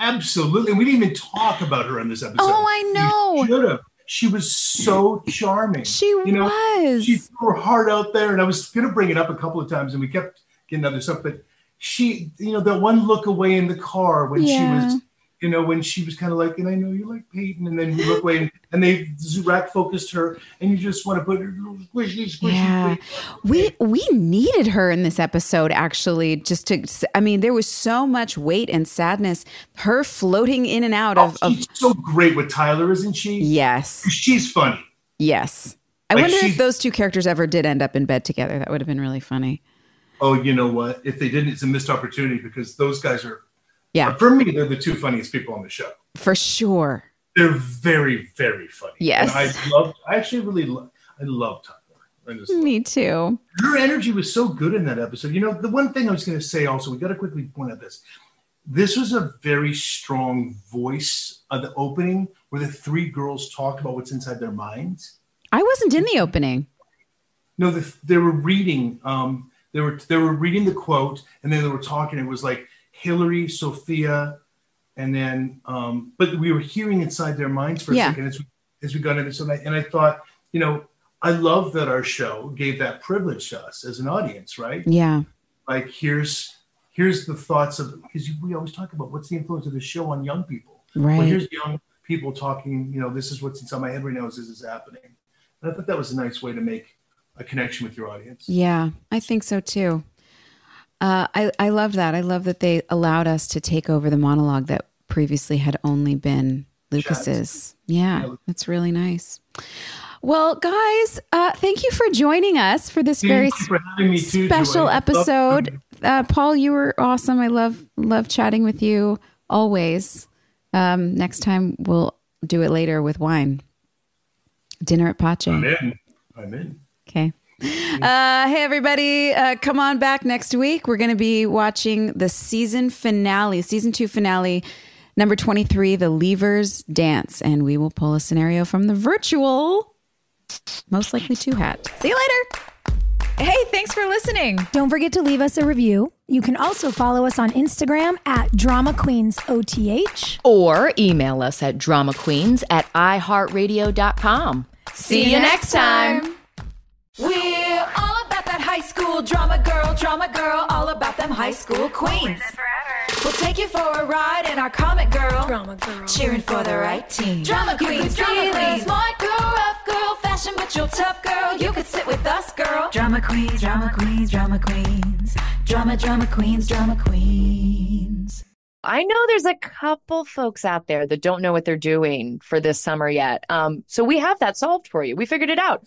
Absolutely. We didn't even talk about her in this episode. Oh, I know. Should have. She was so charming. She You know, was. She threw her heart out there, and I was going to bring it up a couple of times, and we kept getting other stuff. But she, you know, that one look away in the car when Yeah. she was, you know, when she was kind of like, and I know you like Peyton, and then you look away, and, and they rack focused her, and you just want to put her squishy, squishy. Yeah. squishy. We we needed her in this episode actually just to I mean there was so much weight and sadness her floating in and out oh, of, Oh, of she's so great with Tyler, isn't she? yes She's funny. yes I Like wonder if those two characters ever did end up in bed together that would have been really funny Oh, you know what? If they didn't, it's a missed opportunity because those guys are, yeah for me, they're the two funniest people on the show. for sure They're very, very funny. Yes. And I love, I actually really love, I love Tyler. I just, me too her energy was so good in that episode. You know, the one thing I was going to say also, we got to quickly point out this. This was a very strong voice of the opening where the three girls talked about what's inside their minds. I wasn't in the opening No, the, they were reading. Um, they were they were reading the quote, and then they were talking. It was like Hilarie, Sophia, and then. Um, but we were hearing inside their minds for a Yeah. second as we, as we got into this, and I, and I thought, you know, I love that our show gave that privilege to us as an audience, right? yeah Like here's here's the thoughts of because we always talk about what's the influence of the show on young people. Well, right here's young people talking. You know, this is what's inside my head right now. Is this is happening? And I thought that was a nice way to make a connection with your audience. Yeah, I think so too. Uh, I I love that. I love that they allowed us to take over the monologue that previously had only been Lucas's. Yeah, that's really nice. Well, guys, uh, thank you for joining us for this very for too, special Joy. Episode. Uh, Paul, you were awesome. I love love chatting with you always. Um, next time we'll do it later with wine. Dinner at Pache. I'm in. I'm in. Okay. (laughs) Uh, hey, everybody. Uh, come on back next week. We're going to be watching the season finale, season two finale, number 23, The Leavers Dance. And we will pull a scenario from the virtual, most likely two hat. See you later. Hey, thanks for listening. Don't forget to leave us a review. You can also follow us on Instagram at Drama Queens OTH. Or email us at dramaqueens at iheartradio.com. See you next time. We're all about that high school drama girl, drama girl, all about them high school queens. We'll take you for a ride in our comic girl, drama girl, cheering for the right team. Drama queens, drama queens, smart girl, rough girl, fashion but you're tough girl. You could sit with us, girl. Drama queens, drama queens, drama queens, drama, drama queens, drama queens. I know there's a couple folks out there that don't know what they're doing for this summer yet. Um, so we have that solved for you. We figured it out.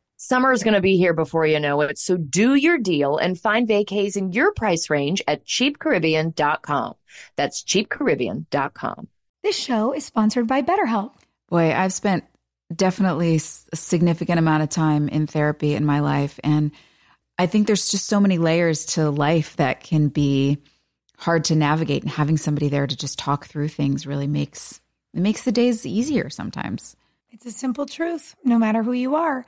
Summer is going to be here before you know it. So do your deal and find vacays in your price range at cheapcaribbean.com. That's cheapcaribbean.com. This show is sponsored by BetterHelp. Boy, I've spent definitely s- a significant amount of time in therapy in my life. And I think there's just so many layers to life that can be hard to navigate. And having somebody there to just talk through things really makes it makes the days easier sometimes. It's a simple truth. No matter who you are,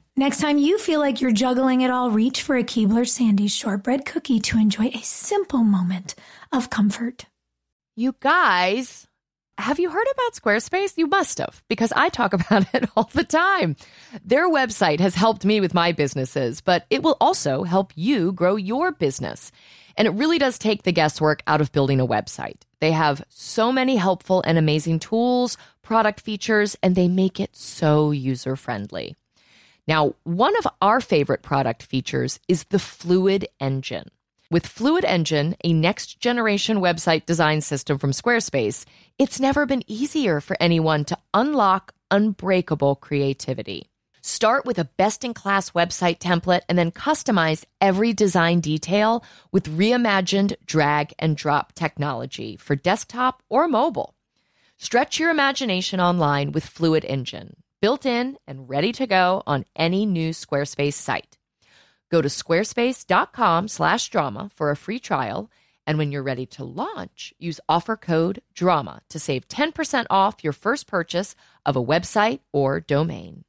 Next time you feel like you're juggling it all, reach for a Keebler Sandy's shortbread cookie to enjoy a simple moment of comfort. You guys, have you heard about Squarespace? You must have, because I talk (laughs) about it all the time. Their website has helped me with my businesses, but it will also help you grow your business. And it really does take the guesswork out of building a website. They have so many helpful and amazing tools, product features, and they make it so user friendly. Now, one of our favorite product features is the Fluid Engine. With Fluid Engine, a next generation website design system from Squarespace, it's never been easier for anyone to unlock unbreakable creativity. Start with a best in class website template and then customize every design detail with reimagined drag and drop technology for desktop or mobile. Stretch your imagination online with Fluid Engine, built in and ready to go on any new Squarespace site. Go to squarespace.com slash drama for a free trial. And when you're ready to launch, use offer code DRAMA to save 10% off your first purchase of a website or domain.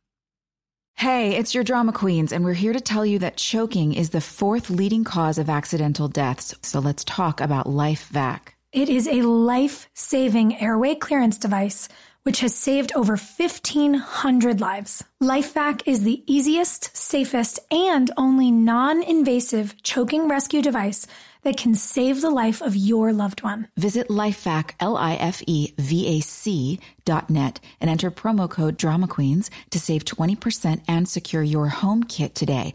Hey, it's your drama queens, and we're here to tell you that choking is the fourth leading cause of accidental deaths. So let's talk about LifeVac. It is a life saving airway clearance device which has saved over 1,500 lives. LifeVac is the easiest, safest, and only non invasive choking rescue device that can save the life of your loved one. Visit lifevac, L-I-F-E-V-A-C dot net and enter promo code Drama Queens to save 20% and secure your home kit today.